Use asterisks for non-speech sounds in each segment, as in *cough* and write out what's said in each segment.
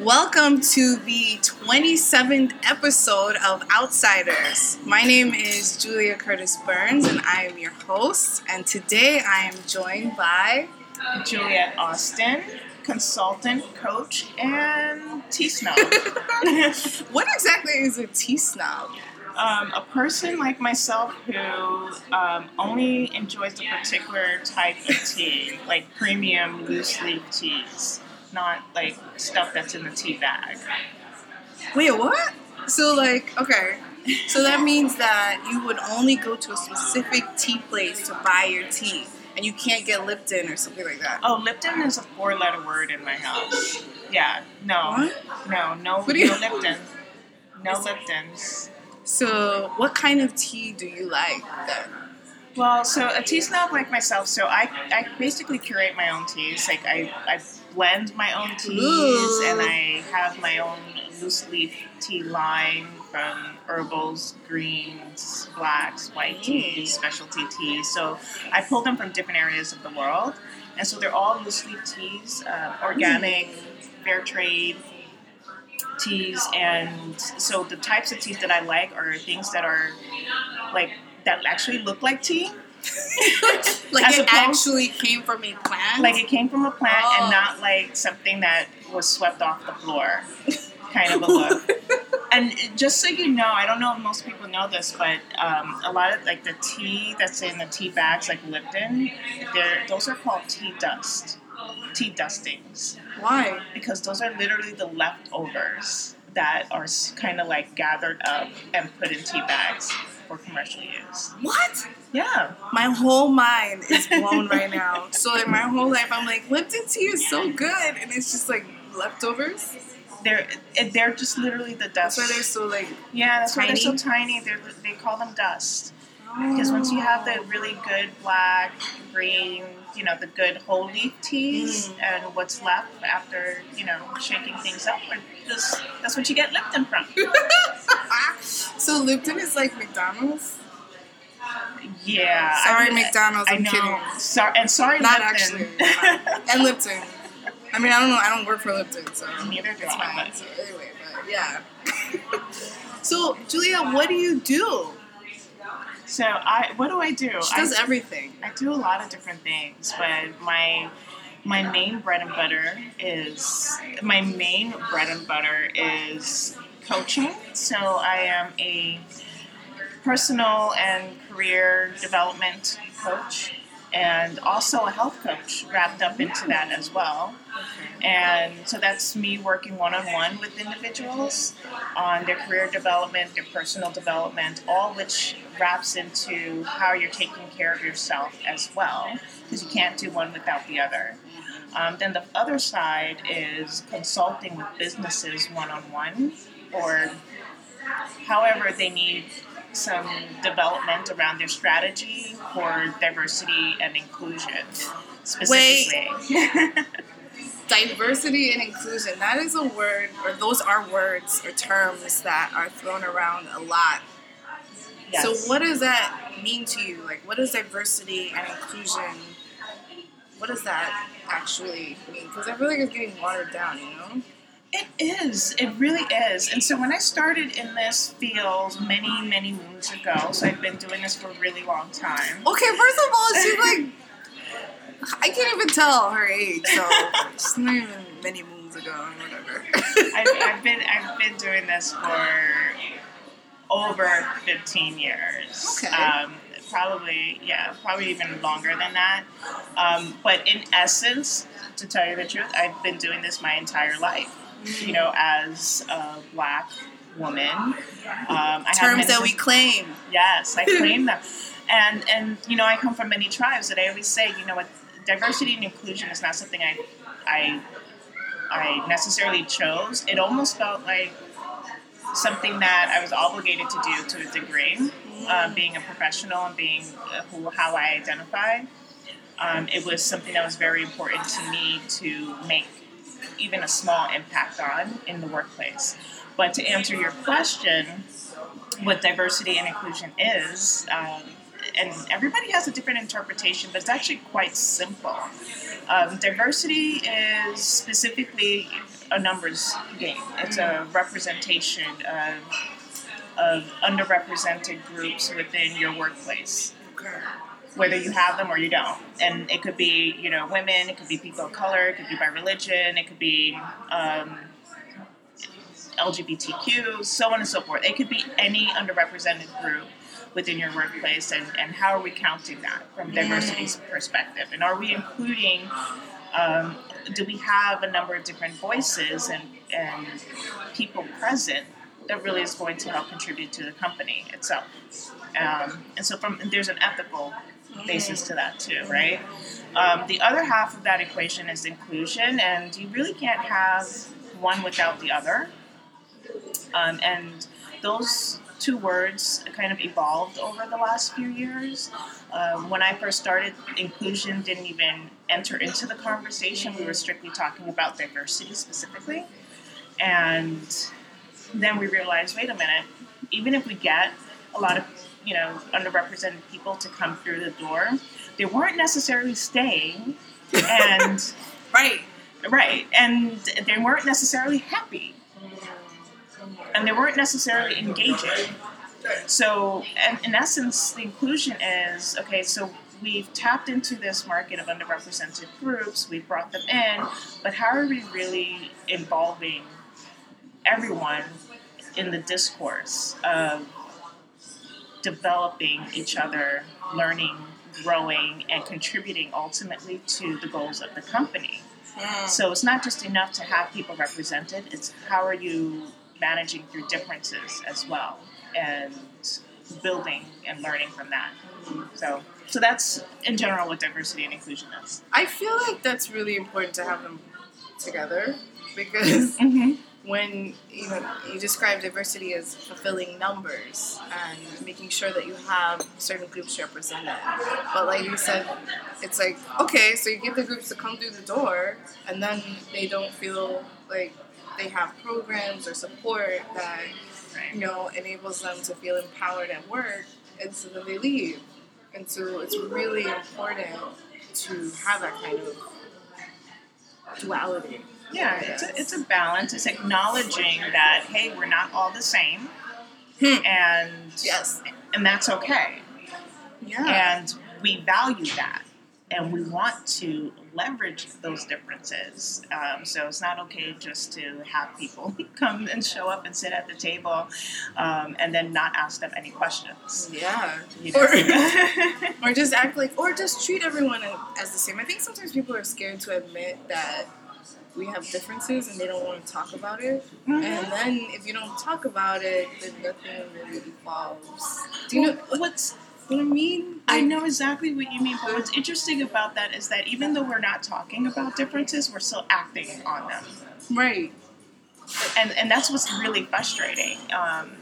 Welcome to the 27th episode of Outsiders. My name is Julia Curtis Burns and I am your host. And today I am joined by Juliet Austin, consultant, coach, and tea snob. *laughs* *laughs* what exactly is a tea snob? Um, a person like myself who um, only enjoys a particular type of tea, like premium loose leaf teas, not like stuff that's in the tea bag. Wait, what? So, like, okay. So that means that you would only go to a specific tea place to buy your tea, and you can't get Lipton or something like that. Oh, Lipton is a four-letter word in my house. Yeah, no, What? no, no, What you- no Lipton, no Liptons. So, what kind of tea do you like then? Well, so a tea snob like myself, so I, I basically curate my own teas. Like I, I blend my own teas Ooh. and I have my own loose leaf tea line from herbals, greens, blacks, white teas, specialty teas. So I pull them from different areas of the world. And so they're all loose leaf teas, uh, organic, fair trade teas. And so the types of teas that I like are things that are like that actually look like tea. *laughs* Like As it opposed- actually came from a plant? Like it came from a plant Oh. and not like something that was swept off the floor, kind of a look. *laughs* and just so you know, I don't know if most people know this, but um, a lot of like the tea that's in the tea bags, like Lipton, they're, those are called tea dust, tea dustings, Why? because those are literally the leftovers that are kind of like gathered up and put in tea bags for commercial use. What? Yeah. My whole mind is blown right now. So like my whole life, I'm like Lipton tea is so good, and it's just like leftovers. They're they're just literally the dust. That's why they're so like. Yeah, that's why they're so Tiny? tiny. They're, they call them dust. Because once you have the really good black, green, you know, the good whole leaf teas, Mm. and what's left after, you know, shaking things up, are just, that's what you get Lipton from. *laughs* so Lipton is like McDonald's. Yeah. Sorry, I McDonald's. I I'm know. kidding. Sorry, and sorry, Not Lipton. actually. *laughs* And Lipton. I mean, I don't know. I don't work for Lipton, so Neither do I, but- So anyway, but yeah. *laughs* so Julia, what do you do? So I, what do I do? She I, does everything. I do a lot of different things, but my my main bread and butter is my main bread and butter is coaching. So I am a personal and career development coach and also a health coach wrapped up into that as well. And so that's me working one on one with individuals on their career development, their personal development, all which wraps into how you're taking care of yourself as well, because you can't do one without the other. Um, then the other side is consulting with businesses one on one, or however they need some development around their strategy for diversity and inclusion specifically. *laughs* Diversity and inclusion. That is a word, or those are words or terms that are thrown around a lot. Yes. So, what does that mean to you? Like, what does diversity and inclusion? What does that actually mean? Because I feel like it's getting watered down. You know. It is. It really is. And so when I started in this field many, many moons ago, so I've been doing this for a really long time. Okay, first of all, she's like, I can't even tell her age, so she's not even many moons ago or whatever. *laughs* I've, I've been I've been doing this for over 15 years. Okay. Um, probably, yeah, probably even longer than that. Um, but in essence, to tell you the truth, I've been doing this my entire life. You know, as a black woman, um, I Terms that we claim. Yes, I *laughs* claim them. And and you know, I come from many tribes that I always say, you know what, diversity and inclusion is not something I I I necessarily chose. It almost felt like something that I was obligated to do to a degree, um, being a professional and being uh, who how I identify. Um, it was something that was very important to me to make even a small impact on in the workplace. But to answer your question, what diversity and inclusion is, um, and everybody has a different interpretation, but it's actually quite simple. Um, diversity is specifically a numbers game. It's a representation of of underrepresented groups within your workplace. Whether you have them or you don't. And it could be, you know, women, it could be people of color, it could be by religion, it could be um, LGBTQ, so on and so forth. It could be any underrepresented group within your workplace, and, and how are we counting that from diversity's perspective? And are we including, um, do we have a number of different voices and, and people present that really is going to help contribute to the company itself? Um, and so from there's an ethical basis to that too, right? Um, the other half of that equation is inclusion, and you really can't have one without the other. Um, and those two words kind of evolved over the last few years. Um, when I first started, inclusion didn't even enter into the conversation. We were strictly talking about diversity specifically. And then we realized wait a minute, even if we get a lot of you know underrepresented people to come through the door, they weren't necessarily staying and *laughs* Right. right and they weren't necessarily happy and they weren't necessarily engaging. So, in, in essence, the inclusion is okay. So we've tapped into this market of underrepresented groups. We've brought them in, but how are we really involving everyone in the discourse of developing each other, learning, growing, and contributing ultimately to the goals of the company? So it's not just enough to have people represented, it's how are you managing through differences as well and building and learning from that. So so that's in general what diversity and inclusion is. I feel like that's really important to have them together because Mm-hmm. When you know you describe diversity as fulfilling numbers and making sure that you have certain groups represented. But like you said, it's like okay, so you get the groups to come through the door, and then they don't feel like they have programs or support that you know enables them to feel empowered at work, and so then they leave. And so it's really important to have that kind of duality. Yeah, it's a, it's a balance. It's acknowledging that hey, we're not all the same, Hmm. and Yes. and that's okay. Yeah. and we value that and we want to leverage those differences um, so it's not okay just to have people *laughs* come and show up and sit at the table um, and then not ask them any questions yeah. you Or, *laughs* or just act like, or just treat everyone as the same. I think sometimes people are scared to admit that we have differences and they don't want to talk about it. Mhm. And then if you don't talk about it, then nothing really evolves. Do you know what's what I mean? I know exactly what you mean, but what's interesting about that is that even though we're not talking about differences, we're still acting on them. Right. and and that's what's really frustrating. Um,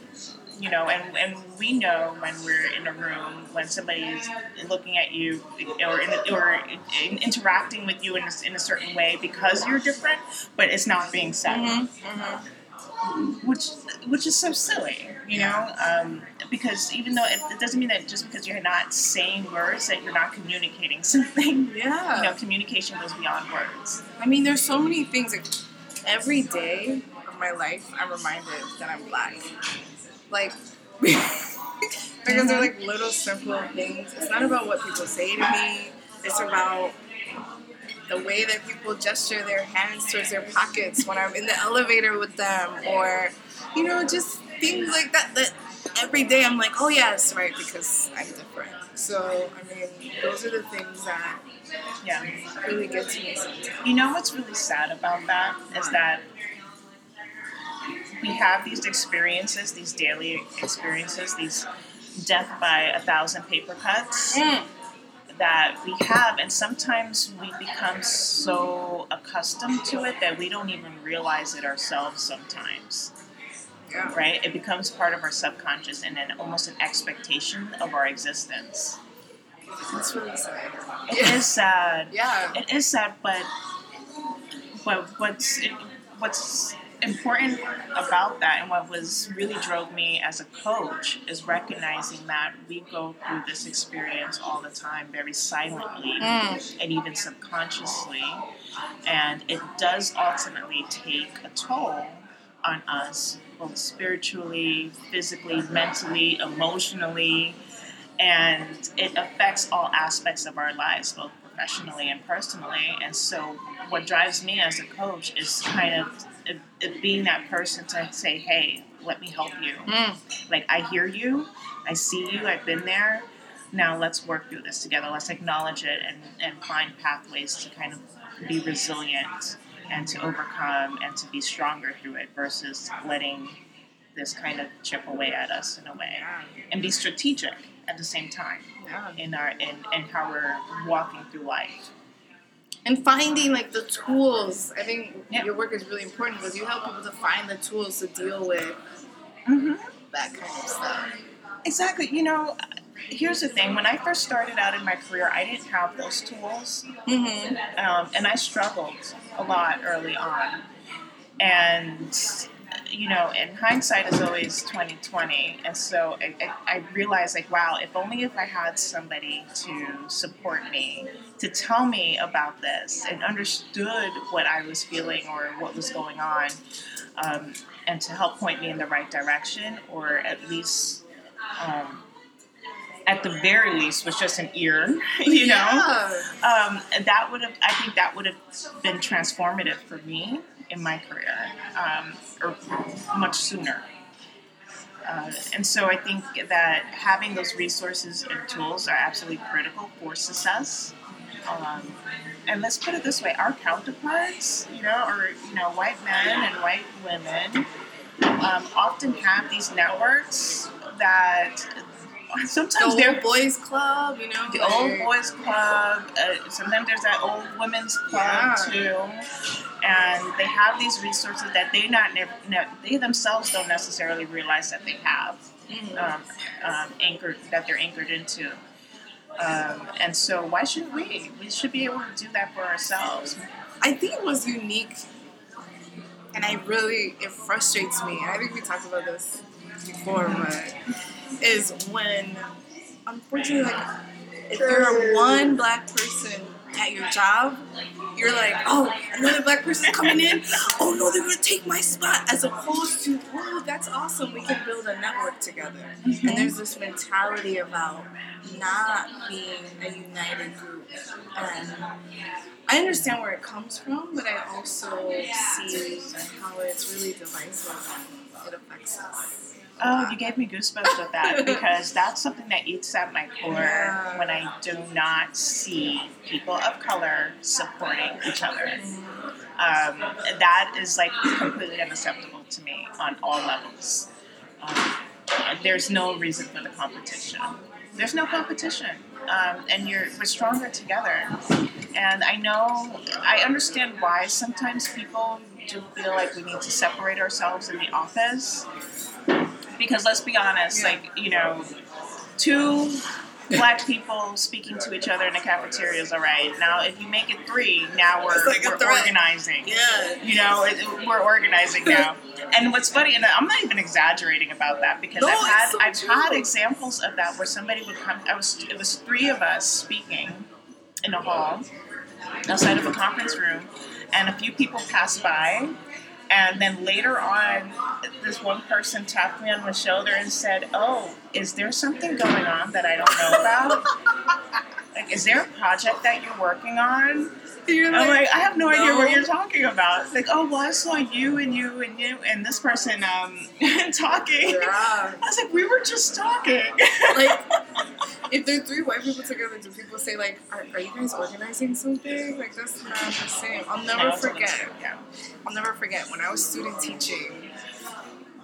you know, and, and we know when we're in a room when somebody's looking at you or in, or in, interacting with you in a, in a certain way because you're different, but it's not being said, Mm-hmm. which which is so silly, you know. Um, because even though it, it doesn't mean that just because you're not saying words that you're not communicating *laughs* something. Yeah. You know, communication goes beyond words. I mean, there's so many things. Like, every day of my life, I'm reminded that I'm black. Like, *laughs* because they're like little simple things. It's not about what people say to me. It's about the way that people gesture their hands towards their pockets when I'm in the elevator with them, or you know, just things like that. That every day I'm like, oh yes, right, because I'm different. So I mean, those are the things that Yeah. really get to me sometimes. You know what's really sad about that is that we have these experiences, these daily experiences, these death by a thousand paper cuts Mm. that we have, and sometimes we become so accustomed to it that we don't even realize it ourselves sometimes, Yeah. right? It becomes part of our subconscious and then almost an expectation of our existence. That's really sad. It is sad. *laughs* Yeah. It is sad, but but what's it, what's important about that and what was really drove me as a coach is recognizing that we go through this experience all the time very silently Mm. and even subconsciously. And it does ultimately take a toll on us both spiritually physically mentally emotionally. And it affects all aspects of our lives both professionally and personally. And so what drives me as a coach is kind of it, it being that person to say hey let me help you. Mm. like i hear you i see you i've been there. Now let's work through this together. Let's acknowledge it and, and find pathways to kind of be resilient and to overcome and to be stronger through it versus letting this kind of chip away at us in a way and be strategic at the same time in our in, in how we're walking through life And finding like the tools. I think Yeah. your work is really important because you help people to find the tools to deal with mm-hmm. that kind of stuff. Exactly. You know, here's the thing. When I first started out in my career, I didn't have those tools, Mm-hmm. um, and I struggled a lot early on. And you know, and hindsight is always twenty twenty. And so I, I, I realized, like, wow, if only if I had somebody to support me, to tell me about this, and understood what I was feeling or what was going on, um, and to help point me in the right direction, or at least. Um, at the very least, was just an ear, *laughs* you know Yeah. um, that would have i think that would have been transformative for me in my career um, or much sooner uh, and so i think that having those resources and tools are absolutely critical for success um, and let's put it this way our counterparts you know or you know white men and white women um, often have these networks that The sometimes they're boys club, you know. the old boys club. Uh, sometimes there's that old women's club Yeah. too, and they have these resources that they not they themselves don't necessarily realize that they have Mhm. um, um, anchored that they're anchored into. Um, and so, why shouldn't we? We should be able to do that for ourselves. I think it was unique, and I really it frustrates me. I think we talked about this before, but is when unfortunately, like if you're one black person at your job, you're like, oh, another black person's coming in. Oh no, they're gonna take my spot. As opposed to, oh, that's awesome. We can build a network together. And there's this mentality about not being a united group. And I understand where it comes from, but I also see how it's really divisive. And it affects us. Oh, you gave me goosebumps with that *laughs* because that's something that eats at my core Yeah. when I do not see people of color supporting each other. Um, that is like completely unacceptable to me on all levels. Um, there's no reason for the competition. There's no competition, um, and you're we're stronger together. And I know I understand why sometimes people do feel like we need to separate ourselves in the office because let's be honest, like you know, two black people speaking to each other in a cafeteria is all right. Now, if you make it three, now we're, like we're organizing. Yeah. You know, it, it- we're organizing now. *laughs* And what's funny, and I'm not even exaggerating about that because No, I've had so I've true. had examples of that where somebody would come. I was it was three of us speaking in a hall outside of a conference room, and a few people passed by. And then later on, this one person tapped me on the shoulder and said, "Oh, is there something going on that I don't know about? like, is there a project that you're working on?" You're I'm like, I have no, idea what you're talking about. Like, oh, well, I saw you and you and you and this person um, *laughs* talking. Yeah. I was like, we were just talking. like *laughs* if there are three white people together, do people say like, "Are, are you guys organizing something?" Like that's not the same. I'll never No, it's forget. Yeah. I'll never forget when I was student teaching,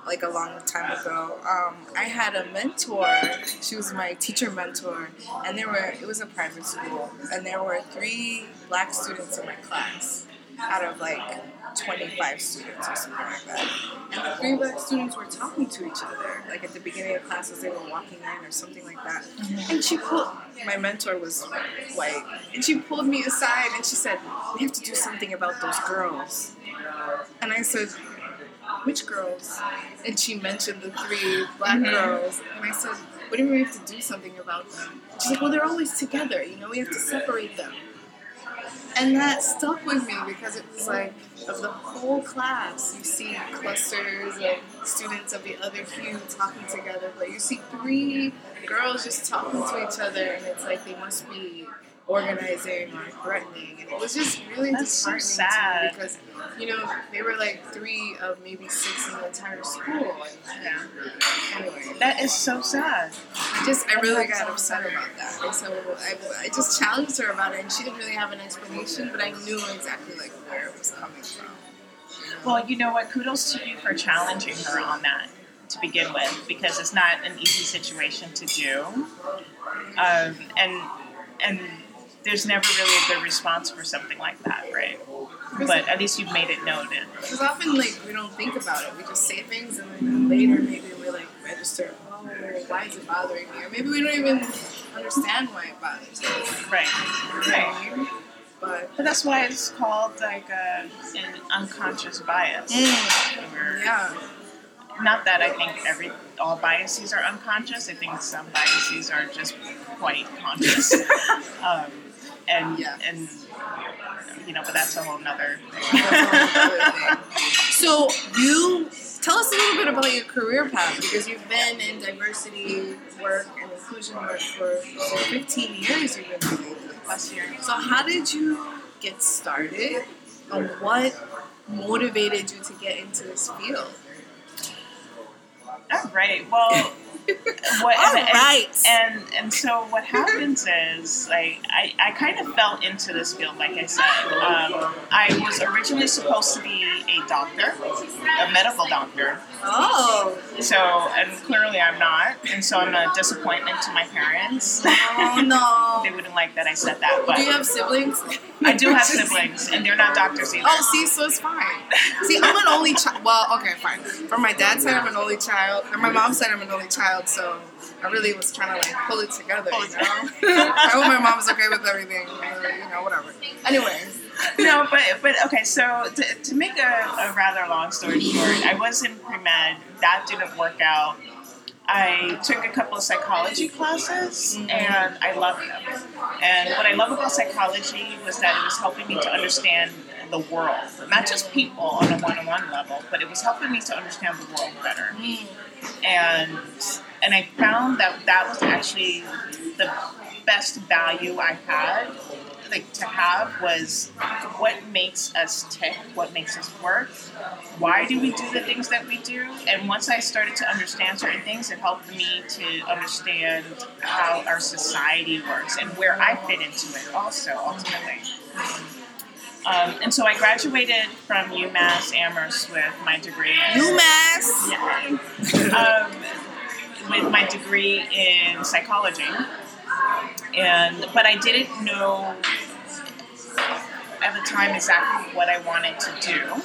like a long time ago. Um, I had a mentor. She was my teacher mentor, and there were it was a private school, and there were three black students in my class out of like 25 students or something like that. And the three black students were talking to each other, like at the beginning of class as they were walking in or something like that. And she pulled, my mentor was white, and she pulled me aside and she said, We have to do something about those girls. And I said, which girls? And she mentioned the three black Mhm. girls. And I said, what do you mean we have to do something about them? She's like, well, they're always together. You know, we have to separate them. And that stuck with me because it was like, of the whole class, you see clusters of students of the other hue talking together, but you see three girls just talking to each other, and it's like they must be organizing or threatening. And it was just really That's so disheartening sad. to me because, you know, they were like three of maybe six in the entire school. And, Yeah. anyway, That is so sad. I just I really got upset about that. And so I, I just challenged her about it, and she didn't really have an explanation, but I knew exactly like where it was coming from. Well, you know what? Kudos to you for challenging her on that to begin with, because it's not an easy situation to do, um, and and there's never really a good response for something like that, right? But at least you've made it noted. Because often like we don't think about it. We just say things, and then later maybe we like register. Oh, why is it bothering me? Or maybe we don't even understand why it bothers us. Right. You know what I mean? But But that's why it's called like a, an unconscious bias. Or- yeah, Not that I think every all biases are unconscious. I think some biases are just quite conscious. *laughs* um, and Yeah. and you know, but that's a whole nother that's a whole other thing. So you tell us a little bit about your career path because you've been in diversity work and inclusion work for so 15 years. You've been doing this. plus year. So how did you get started, and what motivated you to get into this field? All right. Well, what, All and, right. and and so what happens is like I, I kind of fell into this field like I said um, I was originally supposed to be a doctor a medical doctor Oh, so and clearly I'm not and so I'm a disappointment to my parents oh no. *laughs* they wouldn't like that I said that but Do you have siblings? I do have *laughs* siblings and they're not doctors either Oh, see, so it's fine. See, I'm an only child. Well, okay, fine. From my dad's side, I'm an only child. And my mom's side, I'm an only child. So I really was trying to like pull it together, you know. *laughs* I hope my mom's okay with everything. You know, whatever. Anyway, no, but but okay. So to, to make a, a rather long story short, I was in pre med. That didn't work out. I took a couple of psychology classes, mm-hmm. and I loved them. And what I love about psychology was that it was helping me to understand the world, not just people on a one-on-one level, but it was helping me to understand the world better. And and I found that that was actually the best value I had like to have was what makes us tick, what makes us work, why do we do the things that we do, and once I started to understand certain things, it helped me to understand how our society works and where I fit into it also ultimately. Um, and so I graduated from UMass Amherst with my degree in UMass. yeah. um, with my degree in psychology, and but I didn't know at the time exactly what I wanted to do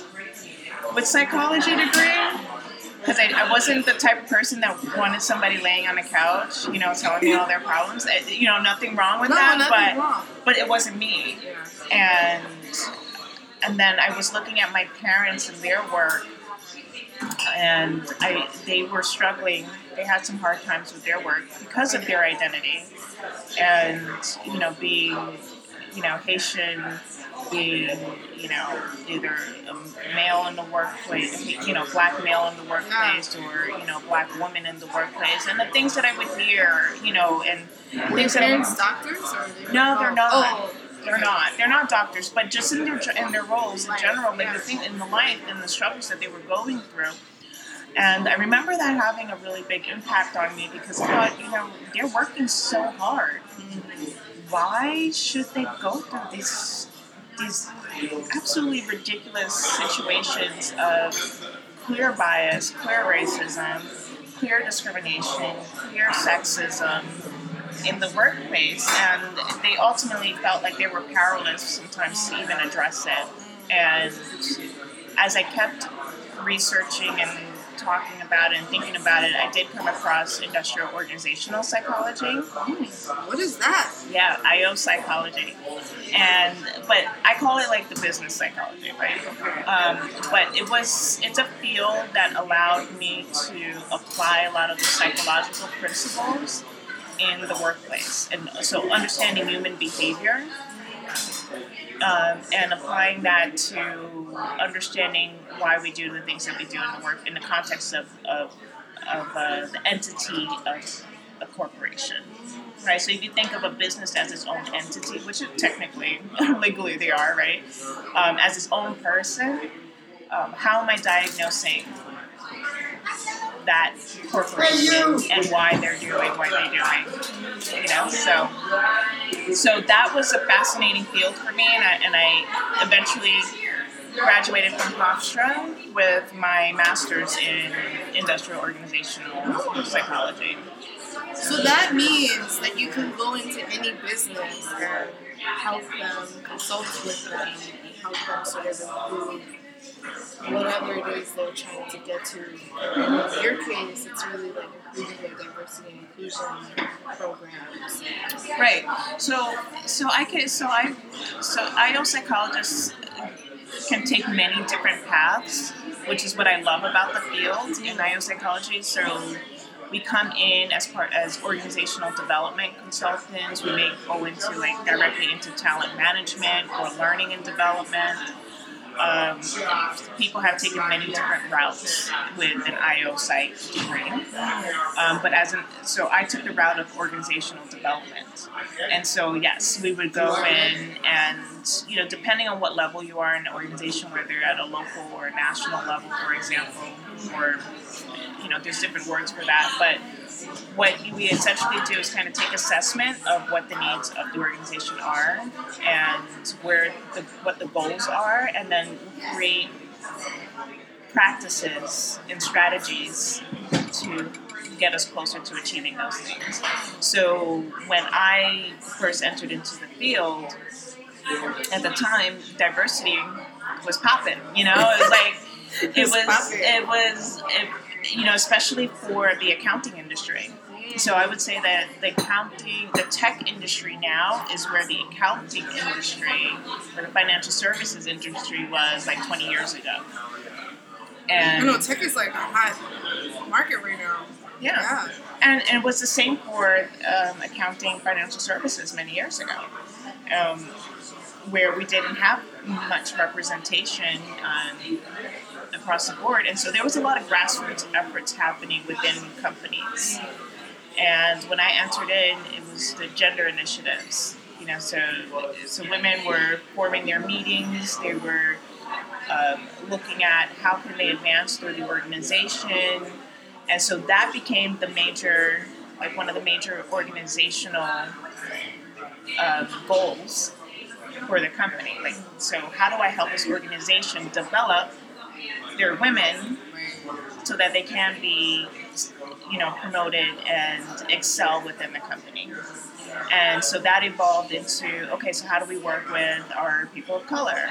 with psychology degree. Because I, I wasn't the type of person that wanted somebody laying on a couch, you know, telling me all their problems. Uh, You know, nothing wrong with No, that, but wrong. but it wasn't me and and then I was looking at my parents and their work, and I they were struggling. They had some hard times with their work because of their identity, and you know being you know Haitian, being you know either a male in the workplace, you know black male in the workplace, or you know black woman in the workplace, and the things that I would hear, you know, and things that I parents doctors or? They no, they're not. Oh, They're not. They're not doctors, but just in their in their roles in general, like the thing in the life and the struggles that they were going through. And I remember that having a really big impact on me because I thought, you know, they're working so hard. Why should they go through these these absolutely ridiculous situations of queer bias, queer racism, queer discrimination, queer sexism in the workplace? And they ultimately felt like they were powerless sometimes to even address it. And as I kept researching and talking about it and thinking about it, I did come across industrial organizational psychology. What is that? Yeah, IO psychology, and but I call it like the business psychology, right? Um, but it was it's a field that allowed me to apply a lot of the psychological principles in the workplace, and so understanding human behavior um, and applying that to understanding why we do the things that we do in the work in the context of, of, of uh, the entity of a corporation. Right, so if you think of a business as its own entity, which technically, *laughs* legally they are, right, um, as its own person, um, how am I diagnosing that corporation and why they're doing what they're doing. You know, so so that was a fascinating field for me, and I, and I eventually graduated from Hofstra with my master's in industrial organizational psychology. So that means that you can go into any business and help them, consult with them, and help them sort of improve whatever it is they're trying to get to. In your case, it's really like improving their diversity and inclusion programs. Right. So, so I can. So I. So IO psychologists can take many different paths, which is what I love about the field in IO psychology. So we come in as part as organizational development consultants. We may go into like directly into talent management or learning and development um, people have taken many different routes with an IO psych degree. Um, but as an, so I took the route of organizational development. And so, yes, we would go in and, you know, depending on what level you are in the organization, whether you're at a local or a national level, for example, or, you know, there's different words for that. But what we essentially do is kind of take assessment of what the needs of the organization are and where the, what the goals are, and then create practices and strategies to get us closer to achieving those things. So when I first entered into the field, at the time, diversity was popping. You know, it was like *laughs* it was it was it, you know especially for the accounting industry. So I would say that the accounting, the tech industry now is where the accounting industry, or the financial services industry was like 20 years ago. And you know, tech is like a hot market right now. Yeah. yeah. And, and it was the same for um, accounting financial services many years ago, um, where we didn't have much representation um, across the board. And so there was a lot of grassroots efforts happening within companies. And when I entered in, it was the gender initiatives. You know, so so women were forming their meetings. They were um, looking at how can they advance through the organization, and so that became the major, like one of the major organizational uh, goals for the company. Like, so how do I help this organization develop their women so that they can be you know, promoted and excel within the company. And so that evolved into okay, so how do we work with our people of color?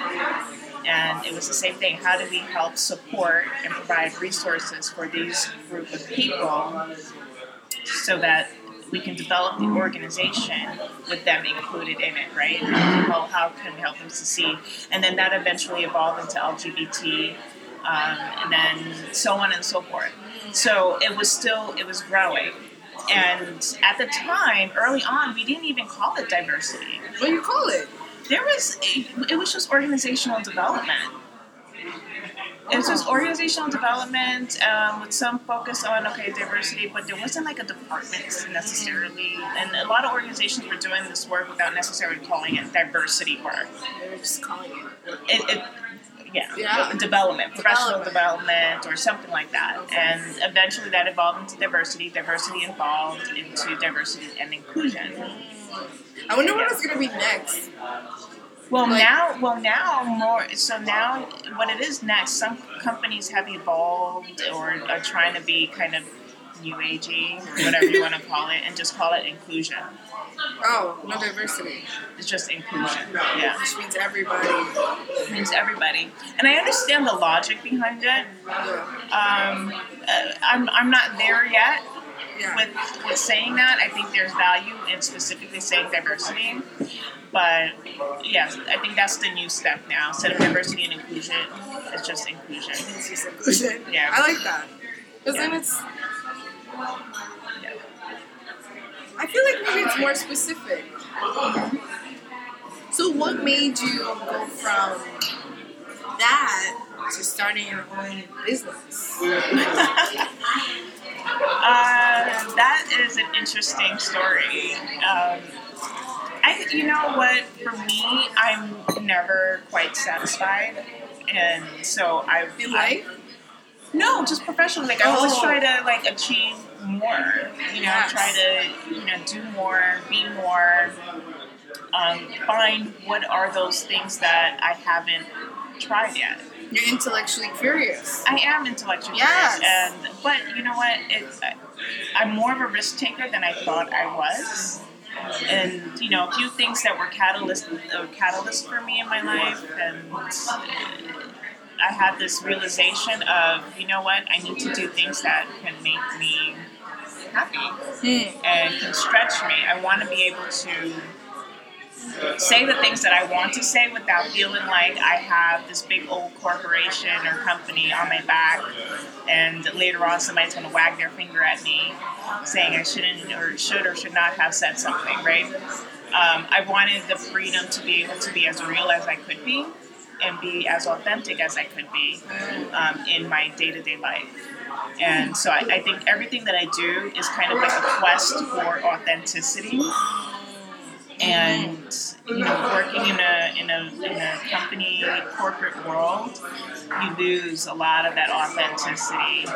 And it was the same thing. How do we help support and provide resources for these group of people so that we can develop the organization with them included in it, right? How, how can we help them succeed? And then that eventually evolved into LGBT, um, and then so on and so forth. So it was still it was growing. And at the time, early on, we didn't even call it diversity. What do you call it? There was it was just organizational development. It was just organizational development um, with some focus on okay diversity, but there wasn't like a department necessarily. And a lot of organizations were doing this work without necessarily calling it diversity work. They were just calling it. It, it yeah, yeah. development, professional development. or something like that. Okay. And eventually that evolved into diversity. Diversity evolved into diversity and inclusion. I wonder what is going to be next. Well, like, now, well, now more. So now, what it is next? Some companies have evolved or are trying to be kind of new agey, whatever you want to call it, and just call it inclusion. Oh, no diversity. It's just inclusion. Yeah. Which means everybody. It means everybody. And I understand the logic behind it. Um, uh, I'm, I'm not there yet Yeah. with, with saying that. I think there's value in specifically saying diversity. But yes, I think that's the new step now. Instead of diversity and inclusion, it's just inclusion. It's just inclusion. Yeah. I like that. Because then Yeah. it's, Yeah. I feel like maybe it's more specific. So, what made you go from that to starting your own business? Uh, that is an interesting story. Um, I, you know what? For me, I'm never quite satisfied, and so I In life? No, just professional. Like I always try to like achieve more. You know, Yes. try to you know do more, be more. Um, find what are those things that I haven't tried yet. You're intellectually curious. I am intellectually Yes. curious, and but you know what? It's I'm more of a risk taker than I thought I was. And you know, a few things that were catalyst uh, catalyst for me in my life, and I had this realization of you know what? I need to do things that can make me happy Hmm. and can stretch me. I want to be able to say the things that I want to say without feeling like I have this big old corporation or company on my back, and later on somebody's going to wag their finger at me saying I shouldn't or should or should not have said something, right? Um, I wanted the freedom to be able to be as real as I could be and be as authentic as I could be um, in my day to day life. And so I, I think everything that I do is kind of like a quest for authenticity. And you know, working in a in a in a company corporate world, you lose a lot of that authenticity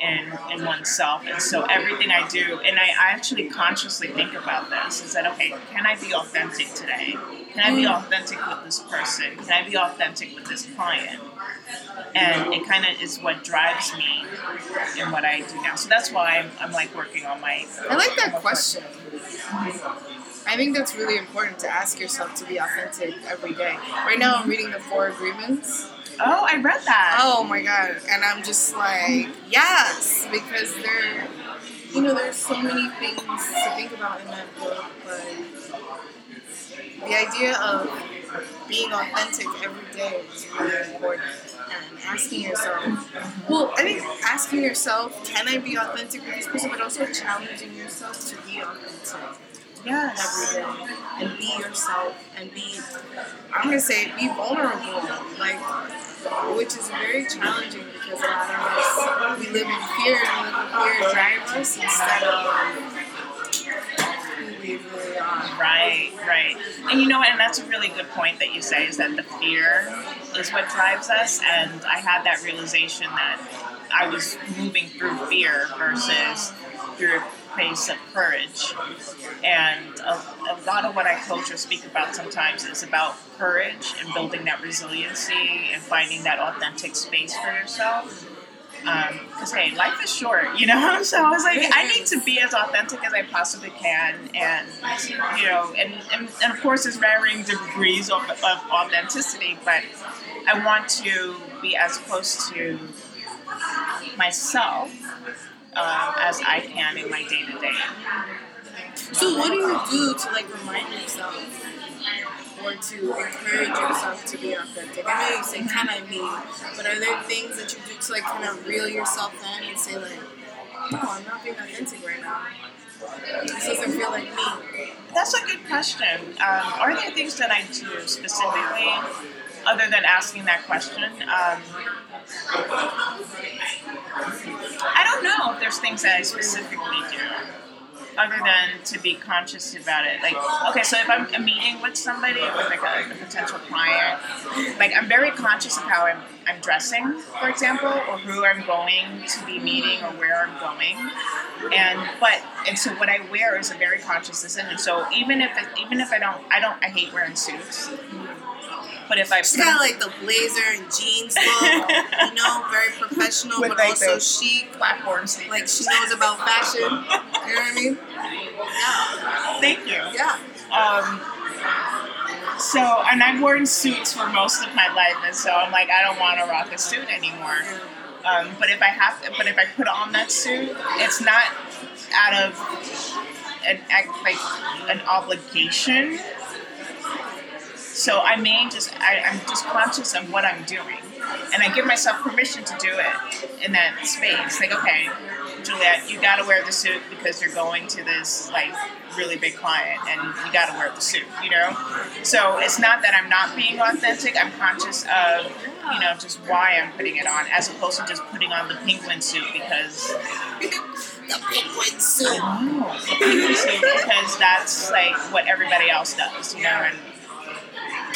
in in oneself. And so everything I do, and I, I actually consciously think about this, is that okay? Can I be authentic today? Can I be mm. authentic with this person? Can I be authentic with this client? and it kind of is what drives me in what I do now. So that's why I'm, I'm like working on my. I like that question. I think that's really important to ask yourself to be authentic every day. Right now, I'm reading the Four Agreements. Oh, I read that. Oh my god! And I'm just like, yes, because there, you know, there's so many things to think about in that book, but the idea of being authentic every day is really important. And asking yourself, well, I think asking yourself, can I be authentic with this person, but also challenging yourself to be authentic yes. every day and be yourself and be I'm gonna say be vulnerable like which is very challenging because a lot of us we live in fear and let fear drive us instead of we really are. Right, right. And you know, and that's a really good point that you say is that the fear is what drives us. And I had that realization that I was moving through fear versus through place of courage. And a, a lot of what I coach or speak about sometimes is about courage and building that resiliency and finding that authentic space for yourself. Um, because hey, life is short, you know. *laughs* So I was like, I need to be as authentic as I possibly can, and you know, and and, and of course, there's varying degrees of, of authenticity, but I want to be as close to myself um, as I can in my day to day. So what do you do to like remind yourself or to encourage yourself to be authentic? I know you say can I be, but are there things that you do to like kind of reel yourself in and say like, no, I'm not being authentic right now. This doesn't feel like me. That's a good question. Um, are there things that I do specifically, other than asking that question? Um, I don't know if there's things that I specifically do, other than to be conscious about it. Like, okay, so if I'm a meeting with somebody, with like a, a potential client, like I'm very conscious of how I'm, I'm dressing, for example, or who I'm going to be meeting or where I'm going. And but and so what I wear is a very conscious decision. So even if it, even if I don't I don't I hate wearing suits. But if I She's put- got like the blazer and jeans look, *laughs* you know, very professional, With, but like, also the- chic. platform sneakers. Like she knows about fashion. You know what I mean? Yeah. Thank you. Yeah. Um, so, and I've worn suits for most of my life, and so I'm like, I don't want to rock a suit anymore. Um, but if I have, to, but if I put on that suit, it's not out of an act like an obligation. So I may just, I, I'm just conscious of what I'm doing, and I give myself permission to do it in that space. Like, okay, Juliet, you got to wear the suit because you're going to this like really big client, and you got to wear the suit. You know, so it's not that I'm not being authentic. I'm conscious of you know just why I'm putting it on, as opposed to just putting on the penguin suit because the penguin suit. the penguin suit because that's like what everybody else does. You know, and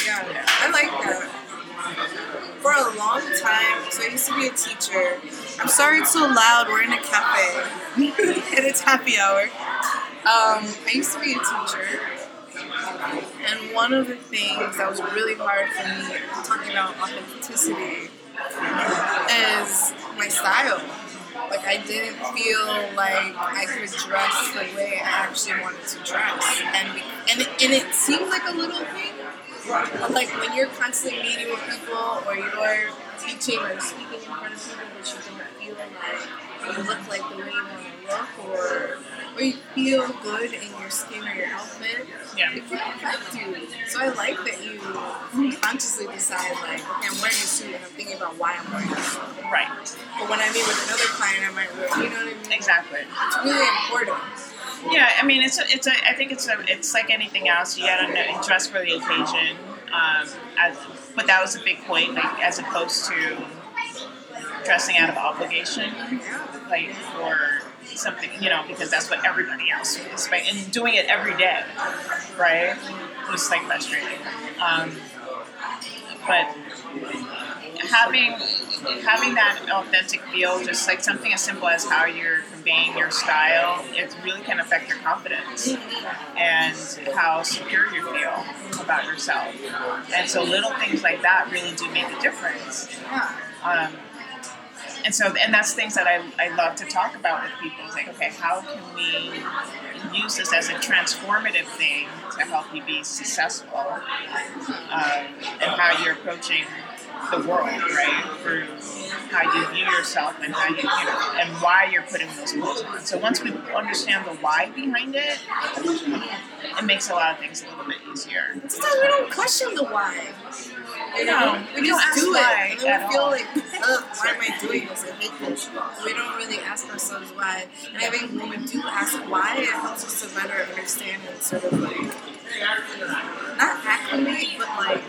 Yeah, I like that. For a long time, so I used to be a teacher. I'm sorry it's so loud. We're in a cafe *laughs* and it's happy hour. Um, I used to be a teacher, and one of the things that was really hard for me talking about authenticity is my style. Like I didn't feel like I could dress the way I actually wanted to dress, and and it, and it seems like a little thing, like when you're constantly meeting with people or you're teaching or speaking in front of people, but you don't feel like you look like the way you want to look, or or you feel good in your skin or your outfit, Yeah. it can affect you. So I like that you mm-hmm. consciously decide like, okay, I'm wearing a suit and I'm thinking about why I'm wearing this. right, But when I meet with another client, I might wear, you know what I mean? exactly. It's really important. Yeah, I mean, it's a, it's a, I think it's a, it's like anything else. You gotta know, dress for the occasion. Um, as, but that was a big point, like as opposed to dressing out of obligation, like for something, you know, because that's what everybody else is, right? And doing it every day, right? It was like frustrating. Um, but having having that authentic feel, just like something as simple as how you're conveying your style, it really can affect your confidence and how secure you feel about yourself. And so little things like that really do make a difference. Um, and so, and that's things that I, I love to talk about with people. Like, okay, how can we use this as a transformative thing to help you be successful? Um, and how you're approaching the world, right? Through how you view yourself and how you, you know, and why you're putting those clothes on. So once we understand the why behind it, it makes a lot of things a little bit easier. That we don't question the why. You know, No, we we just do it, and then we feel all. like, *laughs* Ugh, why am I doing this? I hate this. We don't really ask ourselves why. And I think when we do ask why, it helps us to better understand and sort of like not acclimate, but like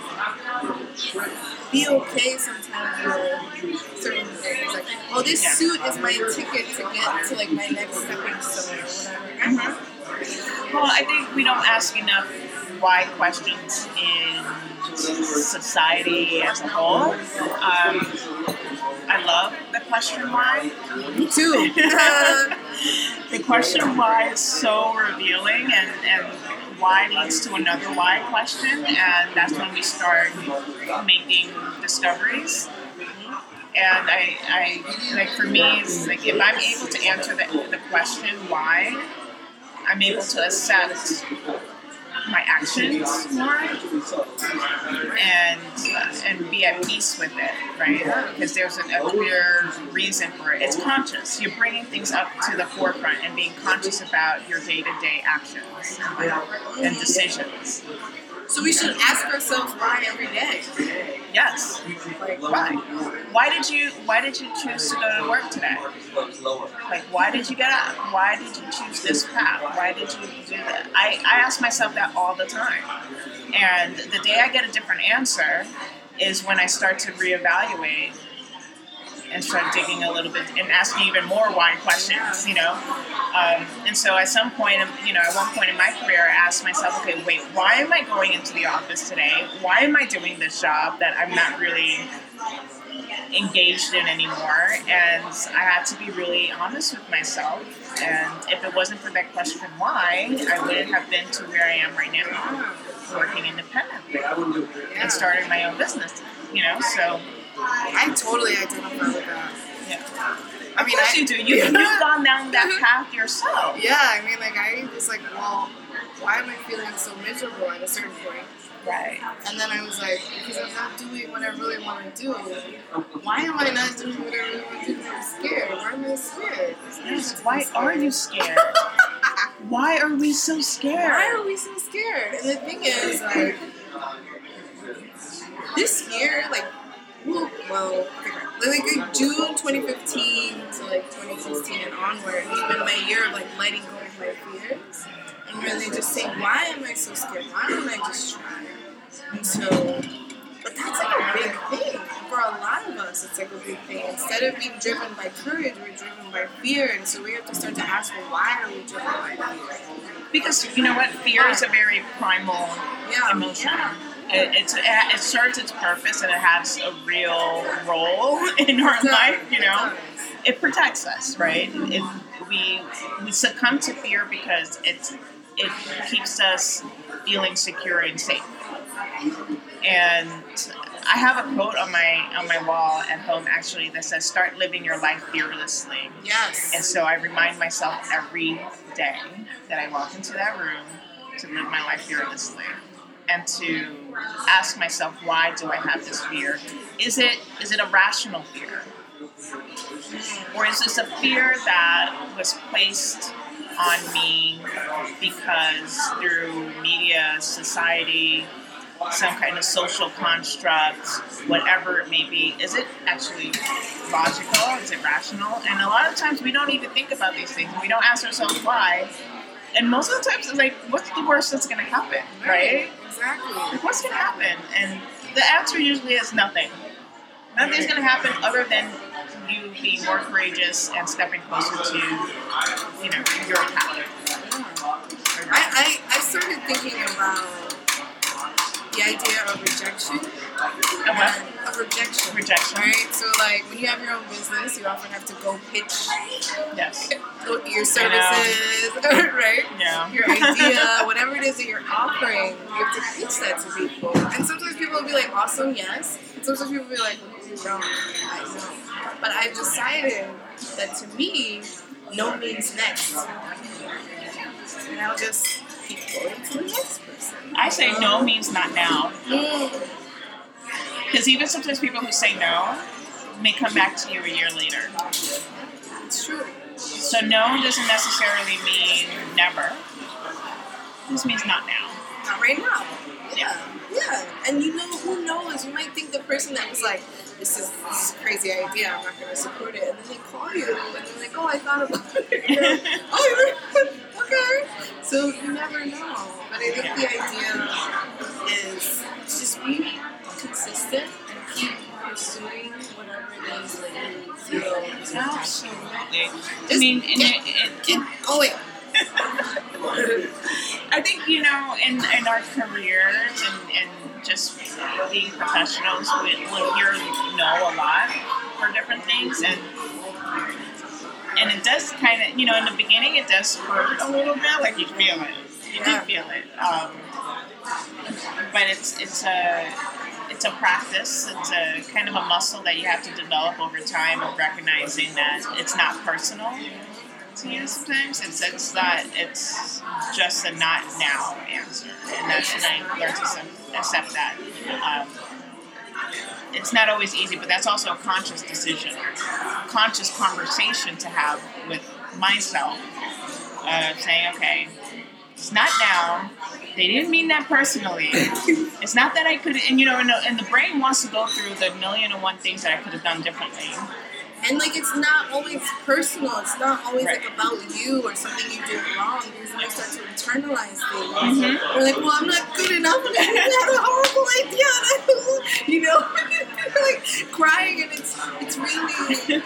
be okay sometimes with certain things. Like, oh, this suit is my ticket to get to like my next stepping stone or whatever. Mm-hmm. Well, I think we don't ask enough why questions in society as a whole. Um, I love the question why. Me too. *laughs* The question why is so revealing, and, and why leads to another why question, and that's when we start making discoveries. And I, I like for me, it's like if I'm able to answer the, the question why, I'm able to accept my actions more and uh, and be at peace with it, right? Because there's a, a clear reason for it. It's conscious. You're bringing things up to the forefront and being conscious about your day-to-day actions and decisions. So we should ask ourselves why every day. Yes. Like, Why? Why did you Why did you choose to go to work today? Like, why did you get up? Why did you choose this path? Why did you do that? I, I ask myself that all the time. And the day I get a different answer is when I start to reevaluate and start digging a little bit and asking even more why questions, you know? Um, and so at some point, you know, at one point in my career, I asked myself, okay, wait, why am I going into the office today? Why am I doing this job that I'm not really engaged in anymore and I had to be really honest with myself and if it wasn't for that question why I wouldn't have been to where I am right now working independently and starting my own business. You know, so I totally identify with that. yeah. I Of mean, course I, you do. You, *laughs* You've gone down that mhm. path yourself. Yeah, I mean, like I was like, well, why am I feeling so miserable at a certain point? Right. And then I was like, because I'm not doing what I really want to do. Why am I not doing what I really want to do? I'm scared. Why am I scared? Yes. reason to be Why scared. are you scared? *laughs* Why are we so scared? Why are we so scared? And the thing is, like, this year, like, well, well like, June 2015 to like 2016 and onward has been my year of like letting go of my fears and really just saying, why am I so scared? Why don't I just try? And so, but that's like a big thing for a lot of us. It's like a big thing. Instead of being driven by courage, we're driven by fear, and so we have to start to ask, well, why are we driven by fear? Because you know what, fear is a very primal Yeah, emotion. yeah. It, it's, it serves its purpose and it has a real role *laughs* in our life. You know, it protects us, right? If we we succumb to fear because it's it keeps us feeling secure and safe. And I have a quote on my on my wall at home actually that says, "Start living your life fearlessly." Yes. And so I remind myself every day that I walk into that room to live my life fearlessly and to ask myself why do I have this fear? Is it is it a rational fear? Or is this a fear that was placed on me because through media, society, some kind of social construct, whatever it may be, is it actually logical? Is it rational? And a lot of times we don't even think about these things. We don't ask ourselves why. And most of the times it's like, what's the worst that's going to happen, right? Exactly. Like, what's going to happen? And the answer usually is nothing. Nothing's going to happen other than you being more courageous and stepping closer to, you know, your path. I, I, I started thinking about the idea of rejection. And Of rejection. Rejection. Right? So, like, when you have your own business, you often have to go pitch Yes. your services, *laughs* right? Yeah. Your idea, *laughs* whatever it is that you're offering, you have to pitch that to people. And sometimes people will be like, awesome, yes. Sometimes people will be like, no, I know. But I've decided that to me, no means next. And I'll just keep going to the next person. I say no means not now. Mm. Because even sometimes people who say no may come back to you a year later. It's true. So no doesn't necessarily mean never. This means not now. Not right now. Yeah. Yeah. And you know, who knows? You might think the person that was like, this is, this is a crazy idea, I'm not going to support it. And then they call you and they're like, oh, I thought about it. *laughs* *laughs* Oh, you're okay. So you never know. But I think the idea is just be consistent and keep pursuing whatever it is that you feel is your passion. Absolutely. I mean, and it, it, Keep going. I think you know, in, in our careers and, and just being professionals, we, we'll hear know, a lot for different things, and and it does kind of, you know, in the beginning, it does hurt a little bit, like you feel it, you do feel it, um, but it's it's a it's a practice. It's a kind of a muscle that you have to develop over time of recognizing that it's not personal to you sometimes. It's it's not it's just a not now answer, and that's and I learned to accept, accept that. Um, it's not always easy, but that's also a conscious decision, conscious conversation to have with myself, uh, saying, okay, it's not now. They didn't mean that personally. It's not that I could, and you know, and the, and the brain wants to go through the million and one things that I could have done differently. And like it's not always personal. It's not always Right. like about you or something you did wrong. Because then you start to internalize things. Mhm. You're like, well, I'm not good enough, and *laughs* I had a horrible idea. *laughs* you know, *laughs* like crying, and it's it's really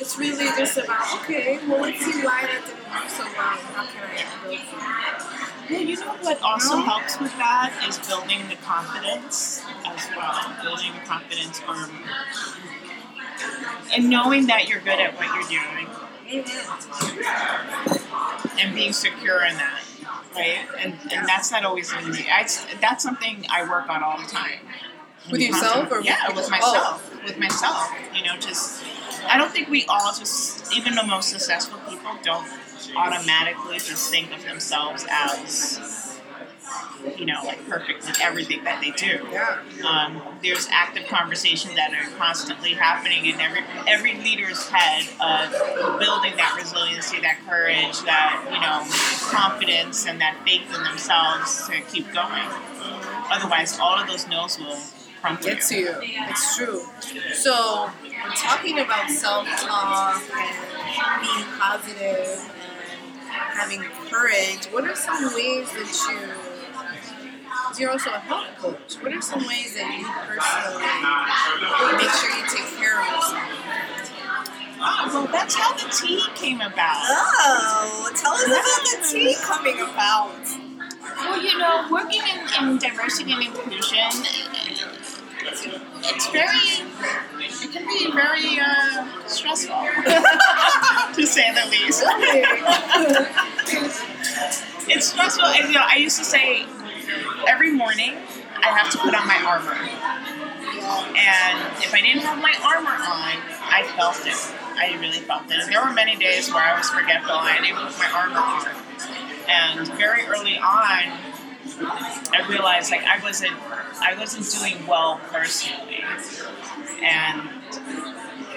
it's really just about okay. Well, let's see why that didn't work so well. How can I from? Well, you know what also No. helps with that is building the confidence as well. Building the confidence or and knowing that you're good at what you're doing Mm-hmm. and being secure in that. right? And and that's not always easy. I, that's something I work on all the time. With yourself or yeah, people? with myself, with myself. You know, just I don't think we all just even the most successful people don't automatically just think of themselves as you know like perfect in everything that they do. Yeah. Um, there's active conversations that are constantly happening in every every leader's head of building that resiliency, that courage, that you know confidence, and that faith in themselves to keep going. Otherwise, all of those no's will crumble Get to you. It's true. So, talking about self talk and being positive and having courage, what are some ways that you, you're also a health coach, what are some ways that you personally make sure you take care of yourself? Oh, well, that's how the tea came about. Oh, tell us about the tea coming about. Well, you know, working in, in diversity and inclusion, it's very, it can be very uh, stressful, *laughs* to say the least. *laughs* it's stressful, and you know, I used to say every morning I have to put on my armor, and if I didn't have my armor on, I felt it. I really felt it. And there were many days where I was forgetful. And I didn't put my armor on, and very early on, I realized like I wasn't I wasn't doing well personally. And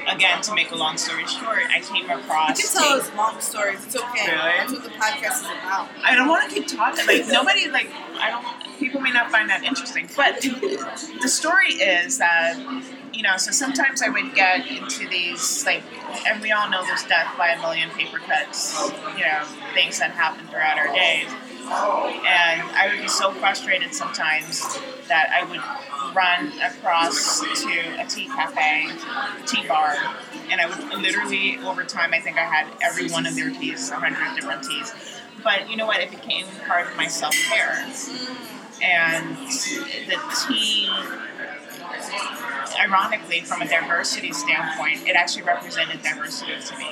again, to make a long story short, I came across You can tell us long stories. It's okay. Really? That's what the podcast is about. I don't want to keep talking. Like nobody, like I don't. People may not find that interesting, but the story is that you know. So sometimes I would get into these like, and we all know there's death by a million paper cuts. You know, things that happen throughout our days, and I would be so frustrated sometimes that I would run across to a tea cafe, tea bar, and I would literally over time. I think I had every one of their teas, a hundred different teas. But you know what? It became part of my self care and the tea ironically from a diversity standpoint it actually represented diversity to me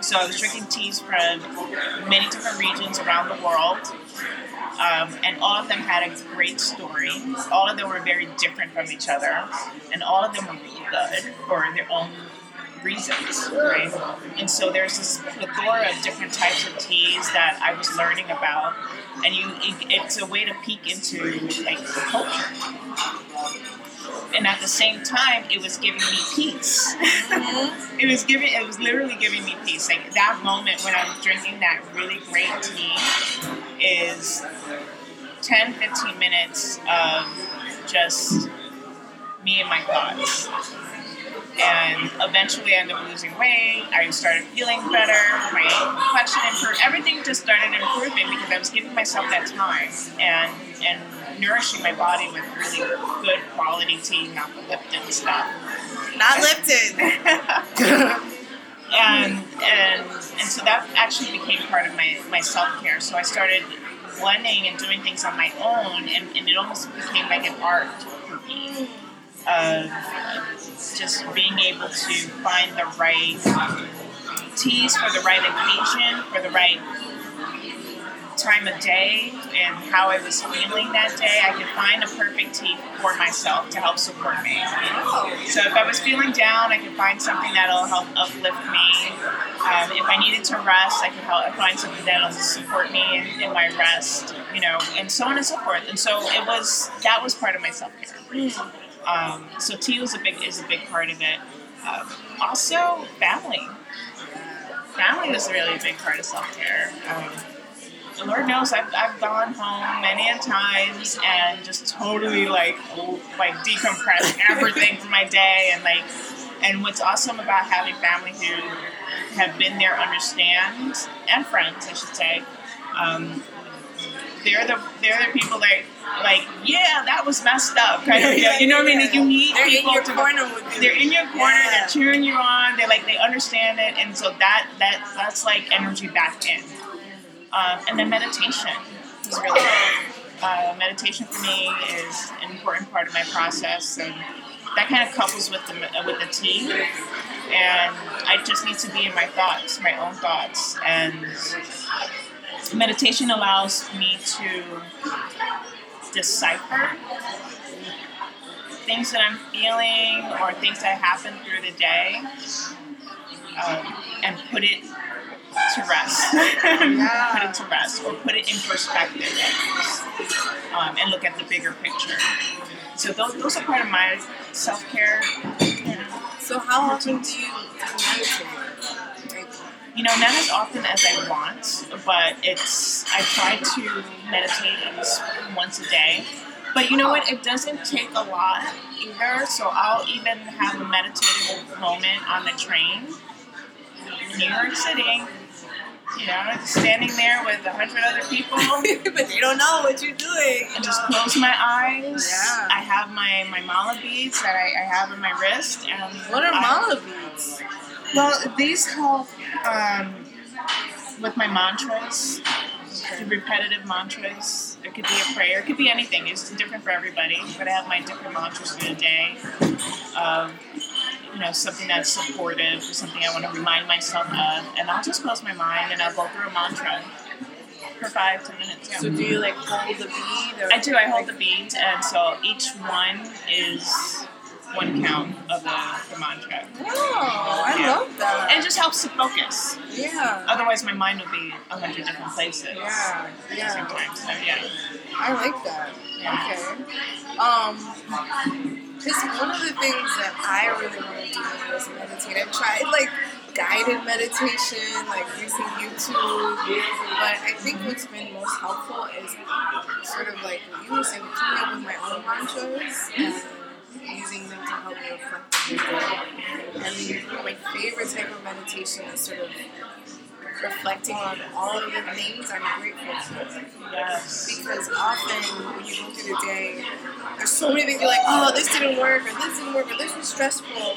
so i was drinking teas from many different regions around the world um, and all of them had a great story all of them were very different from each other and all of them were really good for their own reasons, right? And so there's this plethora of different types of teas that I was learning about, and you, it, it's a way to peek into like culture. And at the same time, it was giving me peace. Mm-hmm. *laughs* it was giving, it was literally giving me peace. Like that moment when I'm drinking that really great tea is 10, 15 minutes of just me and my thoughts and eventually I ended up losing weight. I started feeling better. My complexion improved. Everything just started improving because I was giving myself that time and and nourishing my body with really good quality tea, not the Lipton stuff. Not Lipton. *laughs* and and and so that actually became part of my, my self care. So I started blending and doing things on my own, and, and it almost became like an art for me of just being able to find the right teas for the right occasion, for the right time of day, and how I was feeling that day. I could find a perfect tea for myself to help support me. So if I was feeling down, I could find something that'll help uplift me. Um, if I needed to rest, I could help find something that'll support me in, in my rest, you know, and so on and so forth. And so it was that was part of my self care. Um, so tea was a big is a big part of it. Um, also, family. Family was really a big part of self care. Um, the Lord knows I've, I've gone home many a times and just totally like like decompressed *laughs* everything from my day and like and what's awesome about having family who have been there, understand, and friends, I should say. Um, they're the they're the people that like yeah that was messed up kind of Yeah, you know what I mean yeah. like you need They're in people your to corner with you. they're in your corner Yeah. they're cheering you on they like they understand it and so that that that's like energy back in um, and then meditation is really. Uh, meditation for me is an important part of my process and that kind of couples with the with the tea and I just need to be in my thoughts my own thoughts and meditation allows me to decipher things that I'm feeling or things that happen through the day um, and put it to rest. *laughs* put it to rest or put it in perspective um, and look at the bigger picture. So those, those are part of my self care. So how often do you meditate? You know, not as often as I want, but it's I try to meditate at least once a day. But you know what? It doesn't take a lot either. So I'll even have a meditative moment on the train in New York City. You know, standing there with a hundred other people. *laughs* but they don't know what you're doing. and just close my eyes. Yeah. I have my, my mala beads that I, I have in my wrist. And What are I- mala beads? Well, these help um, with my mantras, repetitive mantras. It could be a prayer, it could be anything. It's different for everybody. But I have my different mantras for the day. Um, you know, something that's supportive, or something I want to remind myself of. And I'll just close my mind and I'll go through a mantra for five, ten minutes. Yeah. So do you like hold the bead? Or I do. I hold the beads, and so each one is one count of the, the mantra. Oh, I Yeah. love that. And it just helps to focus. yeah. Otherwise, my mind would be a hundred different places Yeah, yeah. time. So, yeah. I like that. Yeah. Okay. Um, because one of the things that I really do is meditate. I've tried like guided meditation, like using YouTube, but I think what's been most helpful is sort of like you were saying, coming up with my own mantras and using them to help me reflect on. And my favorite type of meditation is sort of reflecting on all of the things I'm grateful for. Yes. Because often when you go through the day, there's so many things you're like, oh, this didn't work, or this didn't work, or this was stressful.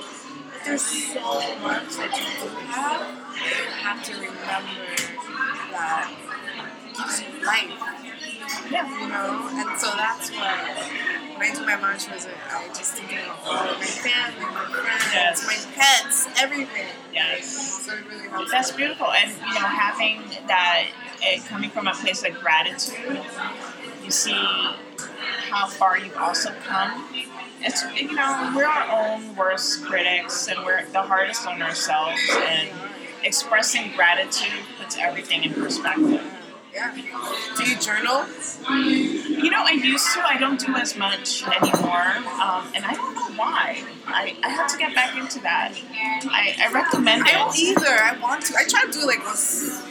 There's so much that you do have. You have to remember that gives you life, Yeah. you know? And so that's why when I do my mantras, I just think of all of my family, my friends, Yes. my pets, everything. Yes. So it really helps. That's beautiful. And, you know, having that, uh, coming from a place of gratitude, you see how far you've also come. It's, you know, we're our own worst critics and we're the hardest on ourselves. And expressing gratitude puts everything in perspective. Yeah. Do you journal? You know, I used to. I don't do as much anymore, um, and I don't know why. I, I have to get back into that. I, I recommend I don't it. either. I want to. I try to do like once.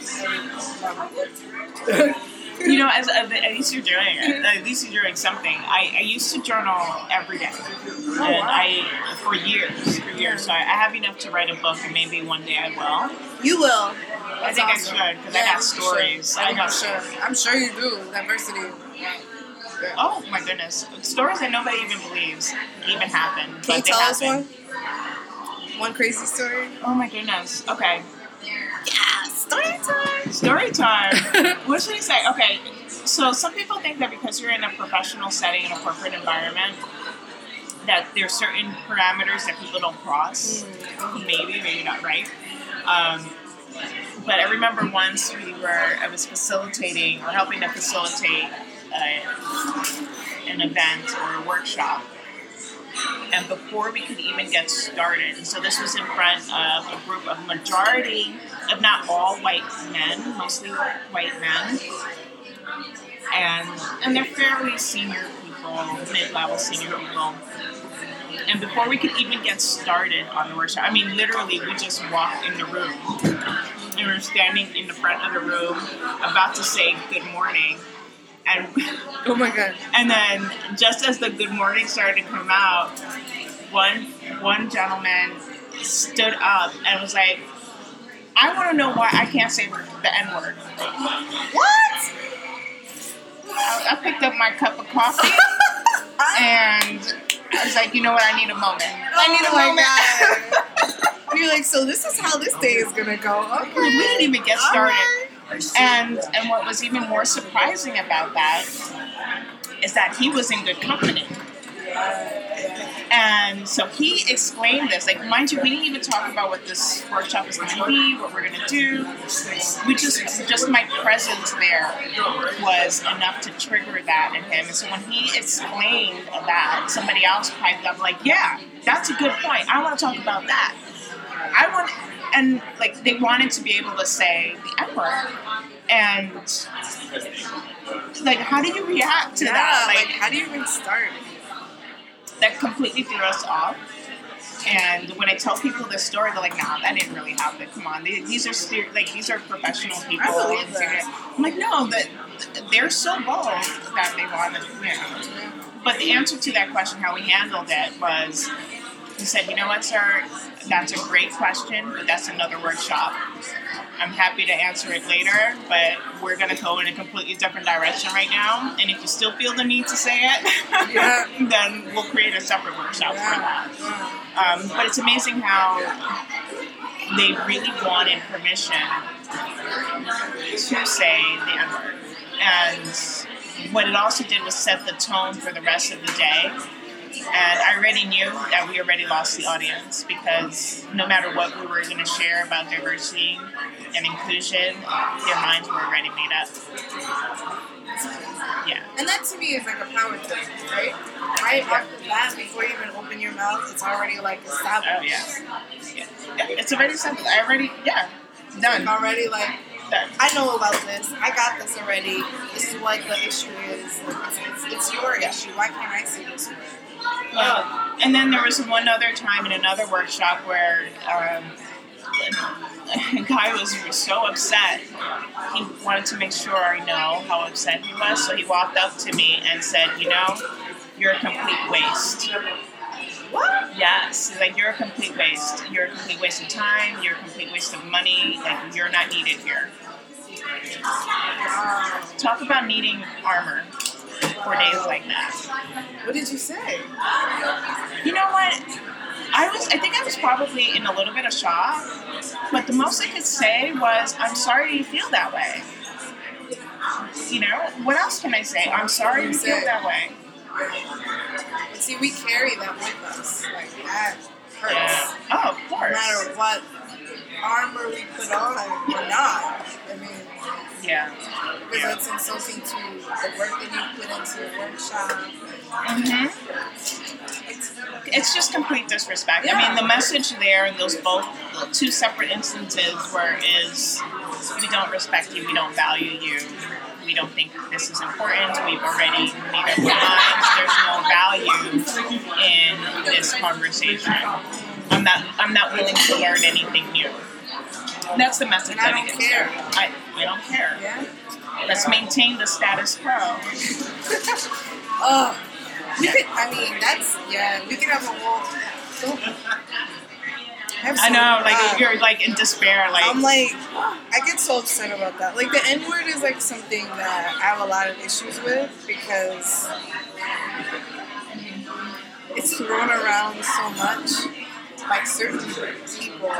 *laughs* You know, as at least you're doing it. At least you're doing something. I, I used to journal every day, oh, and Oh, wow. I for years, for years. So I, I have enough to write a book, and maybe one day I will. You will. I think I should because I got stories. I I'm got sure. I'm sure you do. Diversity. Oh my goodness, stories that nobody even believes even happen. Can you but they tell us one? One crazy story. Oh my goodness. Okay. Yeah, story time. Story time. *laughs* what should I say? Okay, so some people think that because you're in a professional setting in a corporate environment, that there's certain parameters that people don't cross. Maybe, maybe not right. Um, but I remember once we were, I was facilitating or helping to facilitate uh, an event or a workshop. And before we could even get started, so this was in front of a group of majority, not all, white men, mostly white men, and and they're fairly senior people, mid-level senior people. And before we could even get started on the workshop, I mean, literally, we just walked in the room, and we were standing in the front of the room, about to say good morning, and *laughs* Oh my god. and then just as the good morning started to come out, one one gentleman stood up and was like, I want to know why I can't say the N word. What? I, I picked up my cup of coffee *laughs* and I was like, you know what, I need a moment. I need a oh my moment. *laughs* You're like, so this is how this day is gonna go. Okay. We didn't even get started. Alright. And and what was even more surprising about that is that he was in good company. And so he explained this. Like, mind you, we didn't even talk about what this workshop is going to be, what we're going to do. We just, just my presence there was enough to trigger that in him. And so when he explained that, somebody else piped up, like, yeah, that's a good point. I want to talk about that. I want, and like, they wanted to be able to say the word. And, like, how do you react to Yeah, that? like, how do you even start? That completely threw us off. And when I tell people this story, they're like, "Nah, that didn't really happen. Come on, they, these are ser- like these are professional people." I believe that. I'm like, "No, that they're so bold that they want to, know." But the answer to that question, how we handled it, was he said, "You know what, sir? That's a great question, but that's another workshop. I'm happy to answer it later, but we're going to go in a completely different direction right now. And if you still feel the need to say it, *laughs* Yeah. then we'll create a separate workshop for that." Um, but it's amazing how they really wanted permission to say the N word. And what it also did was set the tone for the rest of the day. And I already knew that we already lost the audience because no matter what we were going to share about diversity and inclusion, their minds were already made up. Yeah. And that to me is like a power thing, right? Right off the bat, before you even open your mouth, it's already like established. Oh, yeah. yeah. Yeah, It's already something. I already, yeah, done. Already like, Done. I know about this. I got this already. This is what the issue is. It's, it's, it's your issue. Why can't I see this? Well, and then there was one other time in another workshop where um, a *laughs* guy was so upset. He wanted to make sure I know how upset he was, so he walked up to me and said, "You know, you're a complete waste." What? Yes, like you're a complete waste. You're a complete waste of time. You're a complete waste of money. Like you're not needed here. Talk about needing armor for days like that. What did you say? You know what? I was. I think I was probably in a little bit of shock, but the most I could say was, "I'm sorry you feel that way." You know, what else can I say? I'm sorry you feel that way. See, we carry that with us. Like that hurts. Yeah. Oh, of course. No matter what armor we put on or not. I mean, Yeah. because Yeah. it's insulting to the work that you put into the workshop. hmm It's, It's just complete disrespect. I mean, the message there in those both two separate instances where is we don't respect you, we don't value you, we don't think this is important, we've already made up our minds, there's no value in this conversation. I'm not I'm not willing to learn anything new. That's the message And I that don't care. there. I, I don't care. yeah. Let's maintain the status quo. *laughs* Oh, we could. I mean, that's yeah. We could have a whole. I know, like uh, you're like in despair, like I'm like, I get so upset about that. Like the N word is like something that I have a lot of issues with because it's thrown around so much by certain people.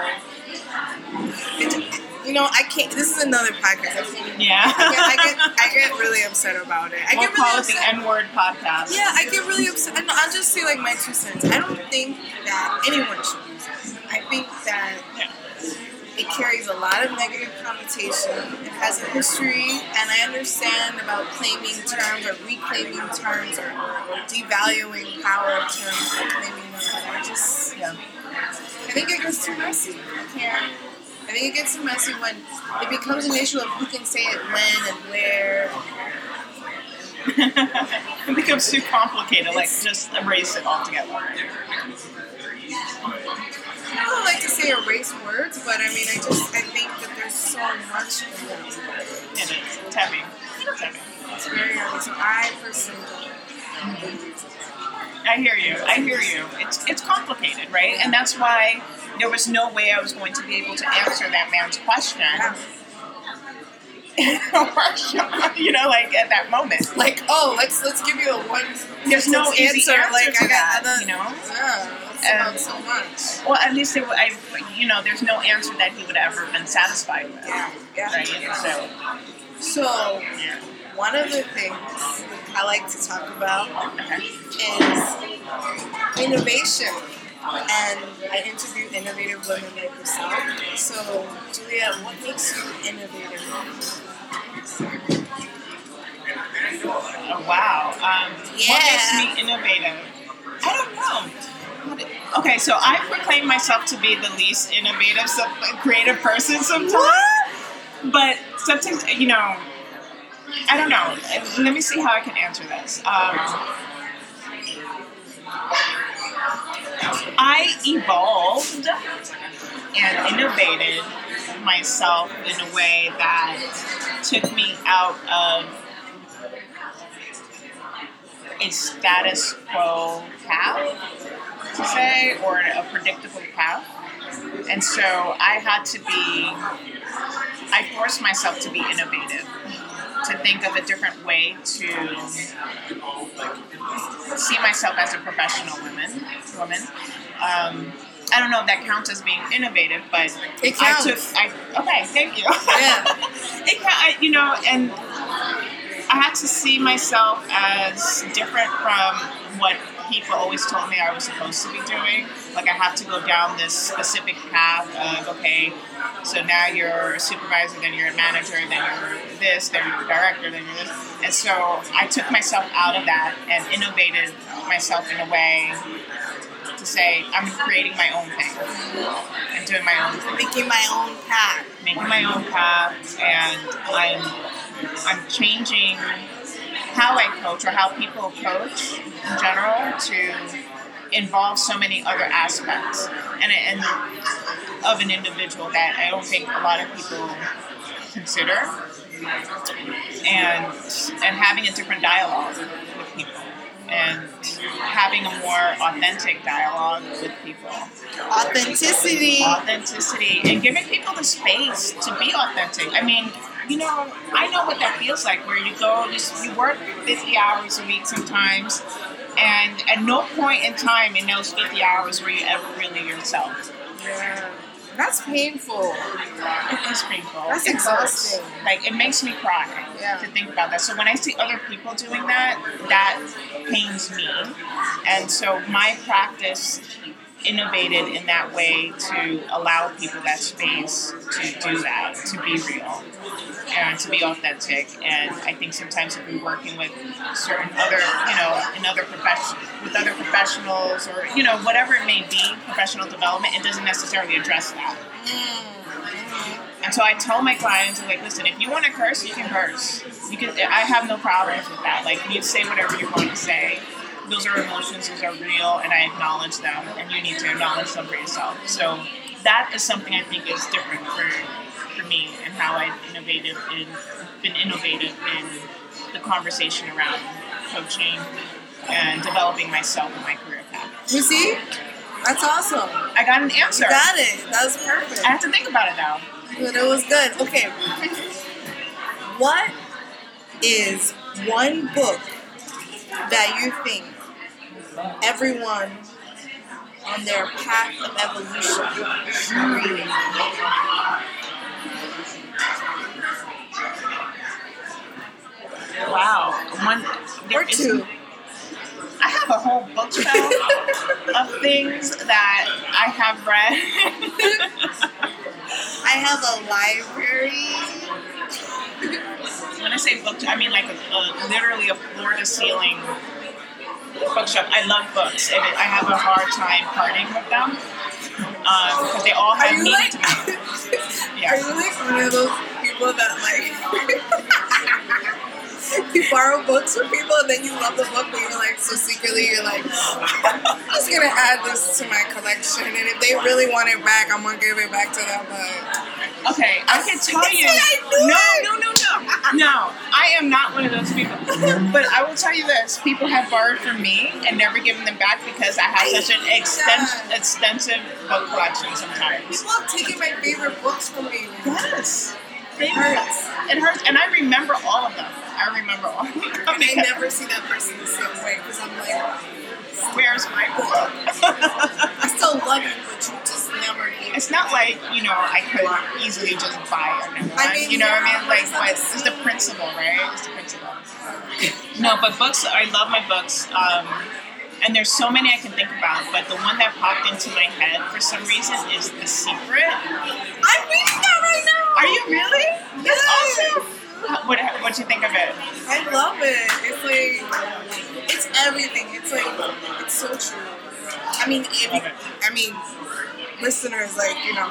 It, you know, I can't. This is another podcast. I yeah. I, get, I get, I get really upset about it. I we'll get call really it the upset. N word podcast. Yeah, I get really upset. And I'll just say like my two cents. I don't think that anyone should use it. I think that Yeah. it carries a lot of negative connotation. It has a history, and I understand about claiming terms or reclaiming terms or, or devaluing power of terms or claiming them. I just, Yeah. I think it gets too messy. I can't. I think it gets too messy when it becomes an issue of who can say it when and where. *laughs* it becomes too complicated. Like, just erase it altogether. I don't like to say erase words, but I mean, I just I think that there's so much. It is. It's heavy. It's heavy. It's very early, so I personally I hear you. I hear you. It's complicated, right? And that's why there was no way I was going to be able to answer that man's question yeah. in a workshop. You know, like at that moment. like oh let's let's give you a one. There's no easy answer Like to I got that, other, you know? Yeah, And- so much. Well, at least it, I, you know, there's no answer that he would have ever been satisfied with. Yeah, yeah. Right. So, So yeah. one of the things I like to talk about Okay. is innovation. And I interview innovative women like yourself. So, Julia, what makes you innovative? Oh, wow. Um, What makes me innovative? I don't know. Okay, so I proclaim myself to be the least innovative, creative person sometimes. But sometimes, you know, I don't know. Let me see how I can answer this. Um, I evolved and innovated myself in a way that took me out of a status quo path, to say, or a predictable path. And so I had to be, I forced myself to be innovative, to think of a different way to see myself as a professional woman. woman. Um, I don't know if that counts as being innovative, but It I took. I, okay, thank you. Yeah. *laughs* it, I, you know, and I had to see myself as different from what people always told me I was supposed to be doing. Like I have to go down this specific path of okay, so now you're a supervisor, then you're a manager, then you're this, then you're a director, then you're this. And so I took myself out of that and innovated myself in a way to say I'm creating my own thing and doing my own thing Making my own path. making my own path and I'm I'm changing how I coach or how people coach in general to involve so many other aspects and, and of an individual that I don't think a lot of people consider and and having a different dialogue with people and having a more authentic dialogue with people Authenticity. authenticity and giving people the space to be authentic. I mean, you know, I know what that feels like where you go, you, you work 50 hours a week sometimes, and at no point in time in those 50 hours were you ever really yourself. Yeah. That's painful. It is painful. That's it exhausting. Hurts. Like, it makes me cry Yeah. to think about that. So when I see other people doing that, that pains me. And so my practice innovated in that way to allow people that space to do that, to be real and to be authentic. And I think sometimes if we're working with certain other, you know, in other profession with other professionals or you know whatever it may be, professional development, it doesn't necessarily address that. Mm-hmm. And so I tell my clients, like, listen, if you want to curse, you can curse. You can. I have no problems with that. Like, you say whatever you want to say. Those are emotions. Those are real, and I acknowledge them. And you need to acknowledge them for yourself. So that is something I think is different for for me and how I've innovative in been innovative in the conversation around coaching and developing myself in my career path. You see? That's awesome. I got an answer. You got it. That was perfect. I have to think about it now. But it was good. Okay. What is one book that you think everyone on their path of evolution should read? Wow. One Or two. I have a whole bookshelf *laughs* of things that I have read. *laughs* I have a library. When I say book, I mean like a, a, literally a floor to ceiling bookshelf. I love books, and I have a hard time parting with them um, because they all have meaning like? to me. *laughs* Are you like one of those people that like *laughs* you borrow books from people and then you love the book, but you're like so secretly you're like, I'm just gonna add this to my collection, and if they really want it back, I'm gonna give it back to them. But Okay, I can tell you. No, no, no, no, no. I am not one of those people. *laughs* But I will tell you this: people have borrowed from me and never given them back because I have I such an extensive, extensive book collection. Sometimes. people have taken my favorite books from me. Yes. It hurts. It hurts, and I remember all of them. I remember all of them. And I because- never see that person the same way because I'm like, Where's my book? *laughs* I still love you, but you just. It's not like you know I could easily just buy another one. I mean, you know what I mean? Like, it's but the it's the principle, right? It's the principle. No, but books. I love my books. Um, and there's so many I can think about, but the one that popped into my head for some reason is The Secret. I'm reading that right now. Are you really? That's Yes. awesome. How- What what you think of it? I love it. It's like it's everything. It's like it's so true. I mean, if you, Love it. I mean, listeners, like you know,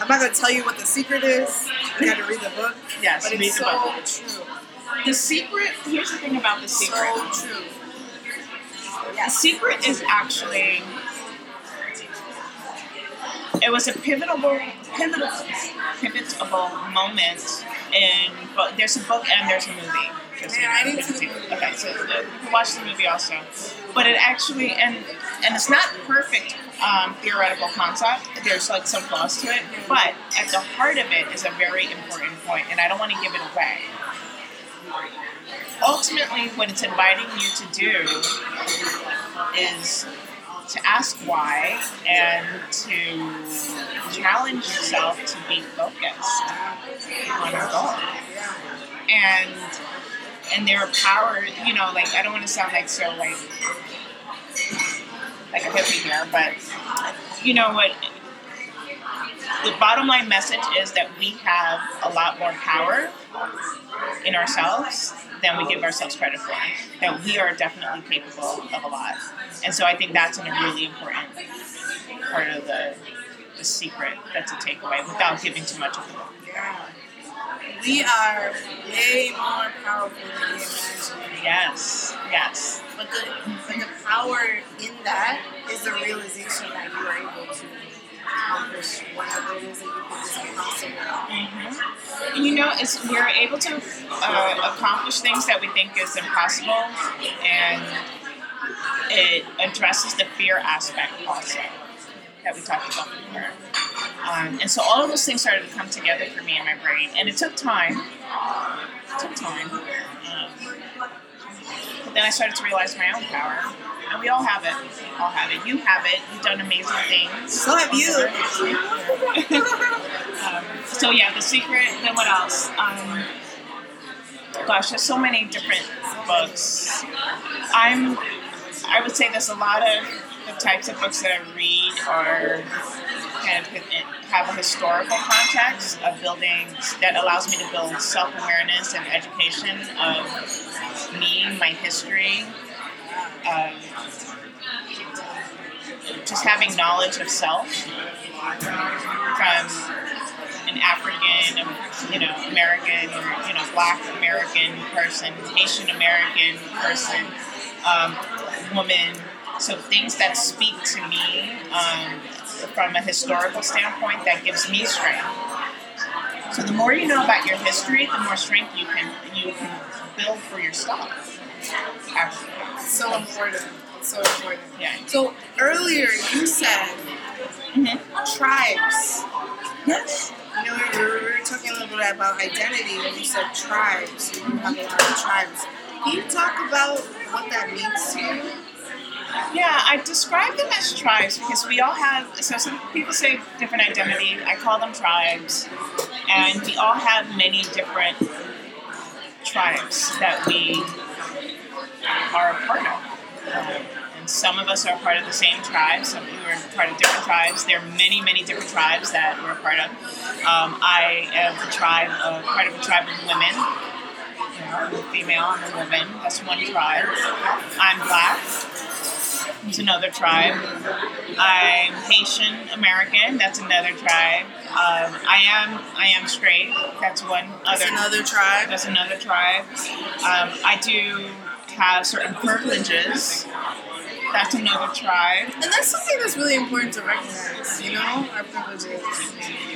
I'm not gonna tell you what the secret is. You got to read the book. Yes, but it's the so book. true. The Secret. Here's the thing about The Secret. So true. The Secret is actually. It was a pivotal, pivotal, pivotal moment But there's a book and there's a movie. Just so Yeah, I you know. need to see the movie. Okay, so uh, you can watch the movie also. But it actually and and it's not perfect um, theoretical concept. There's like some flaws to it, but at the heart of it is a very important point, and I don't want to give it away. Ultimately, what it's inviting you to do is to ask why and to challenge yourself to be focused on your goal. And and there are power, you know, like I don't want to sound like so like like a hippie here, but you know what the bottom line message is that we have a lot more power in ourselves than we give ourselves credit for. That we are definitely capable of a lot. And so I think that's a really important part of the, the secret that's a takeaway without giving too much of it. Yeah. We are way more powerful than we imagine. Yes, yes. But the, but the power in that is the realization that you are able to accomplish whatever it is that you think is impossible. hmm And you know, it's we're able to uh, accomplish things that we think is impossible, and it addresses the fear aspect also that we talked about before. Um, and so all of those things started to come together for me in my brain, and it took time. It took time. Um, but then I started to realize my own power, and we all have it. We all have it. You have it. You've done amazing things. So have you. um, so yeah, the secret. Then what else? Um, gosh, there's so many different books. I'm. I would say there's a lot of the types of books that I read are kind of have a historical context of building that allows me to build self-awareness and education of me, my history, um, just having knowledge of self from an African, you know, American, or, you know, Black American person, Asian American person, um, woman. So things that speak to me um, from a historical standpoint that gives me strength. So the more you know about your history, the more strength you can you can build for yourself. Actually, so important. So important. yeah. So earlier you said tribes. Yes. You know, we were, we were talking a little bit about identity when you said tribes. You have a lot of tribes. Can you talk about what that means to you? Yeah, I describe them as tribes because we all have. So some people say different identity. I call them tribes, and we all have many different tribes that we are a part of. Um, and some of us are part of the same tribe. Some of you are part of different tribes. There are many, many different tribes that we're a part of. Um, I am a tribe, of, part of a tribe of women. You know, I'm a female, I'm a woman. That's one tribe. I'm black. It's another tribe. I'm Haitian American. That's another tribe. Um, I am I am straight. That's one other. That's another tribe. That's another tribe. Um, I do have certain privileges. That's another tribe. And that's something that's really important to recognize, you know, our privileges.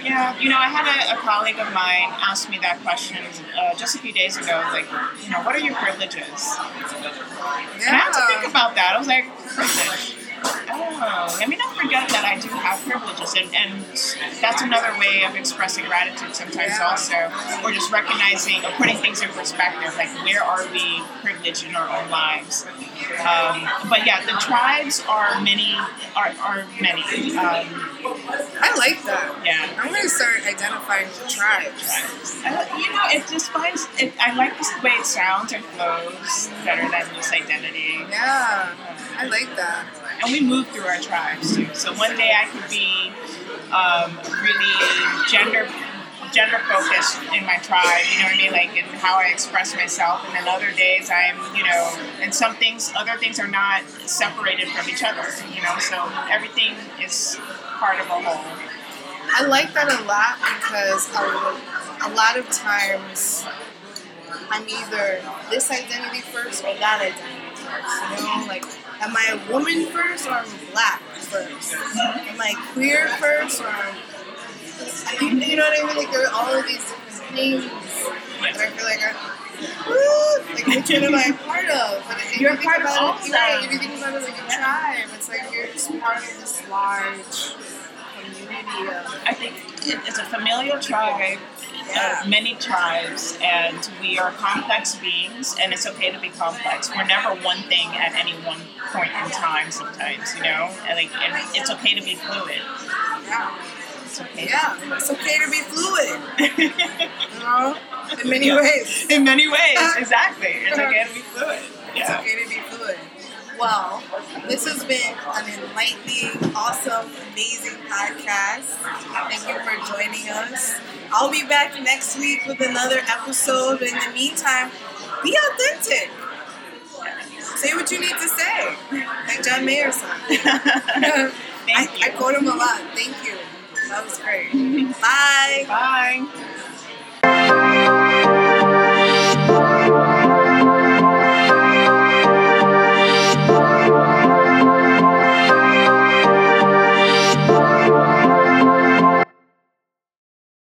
Yeah, you know, I had a, a colleague of mine ask me that question uh, just a few days ago. Like, you know, what are your privileges? Yeah. And I had to think about that. I was like, privilege. Oh, let me not forget that I do have privileges, and, and that's another way of expressing gratitude sometimes, Yeah. also, or just recognizing or putting things in perspective, like where are we privileged in our own lives. Um, but yeah, the tribes are many, are, are many. Um, I like that. yeah. I'm gonna start identifying with tribes. I, you know, it just finds. It, I like the way it sounds and flows better than just identity. Yeah, I like that. And we move through our tribes too. So one day I could be um, really gender gender focused in my tribe, you know what I mean, like in how I express myself. And then other days I'm, you know, and some things, other things are not separated from each other, you know. So everything is part of a whole. I like that a lot because a, a lot of times I'm either this identity first or that identity first. You know, like am I a woman first or am I'm black first? Am I queer first or I'm you, you know what I mean? Like there are all of these different things that I feel like I, like which one am I a part of? But if you You're think part of all it, of right, if you think about it like a tribe, it's like you're just part of this large community of I think it's a familial tribe. Of many tribes, and we are complex beings, and it's okay to be complex. We're never one thing at any one point in time. Sometimes, you know, and like, and it's okay to be fluid. yeah. It's okay. Yeah, it's okay to be fluid, *laughs* you know, in many Yeah. ways. In many ways, *laughs* exactly. It's okay to be fluid. It's Yeah. okay to be fluid. Well, this has been an enlightening, awesome, amazing podcast. Thank you for joining us. I'll be back next week with another episode. In the meantime, be authentic. Say what you need to say, like John Mayer said. *laughs* I. I quote him a lot. Thank you. That was great. Bye. Bye.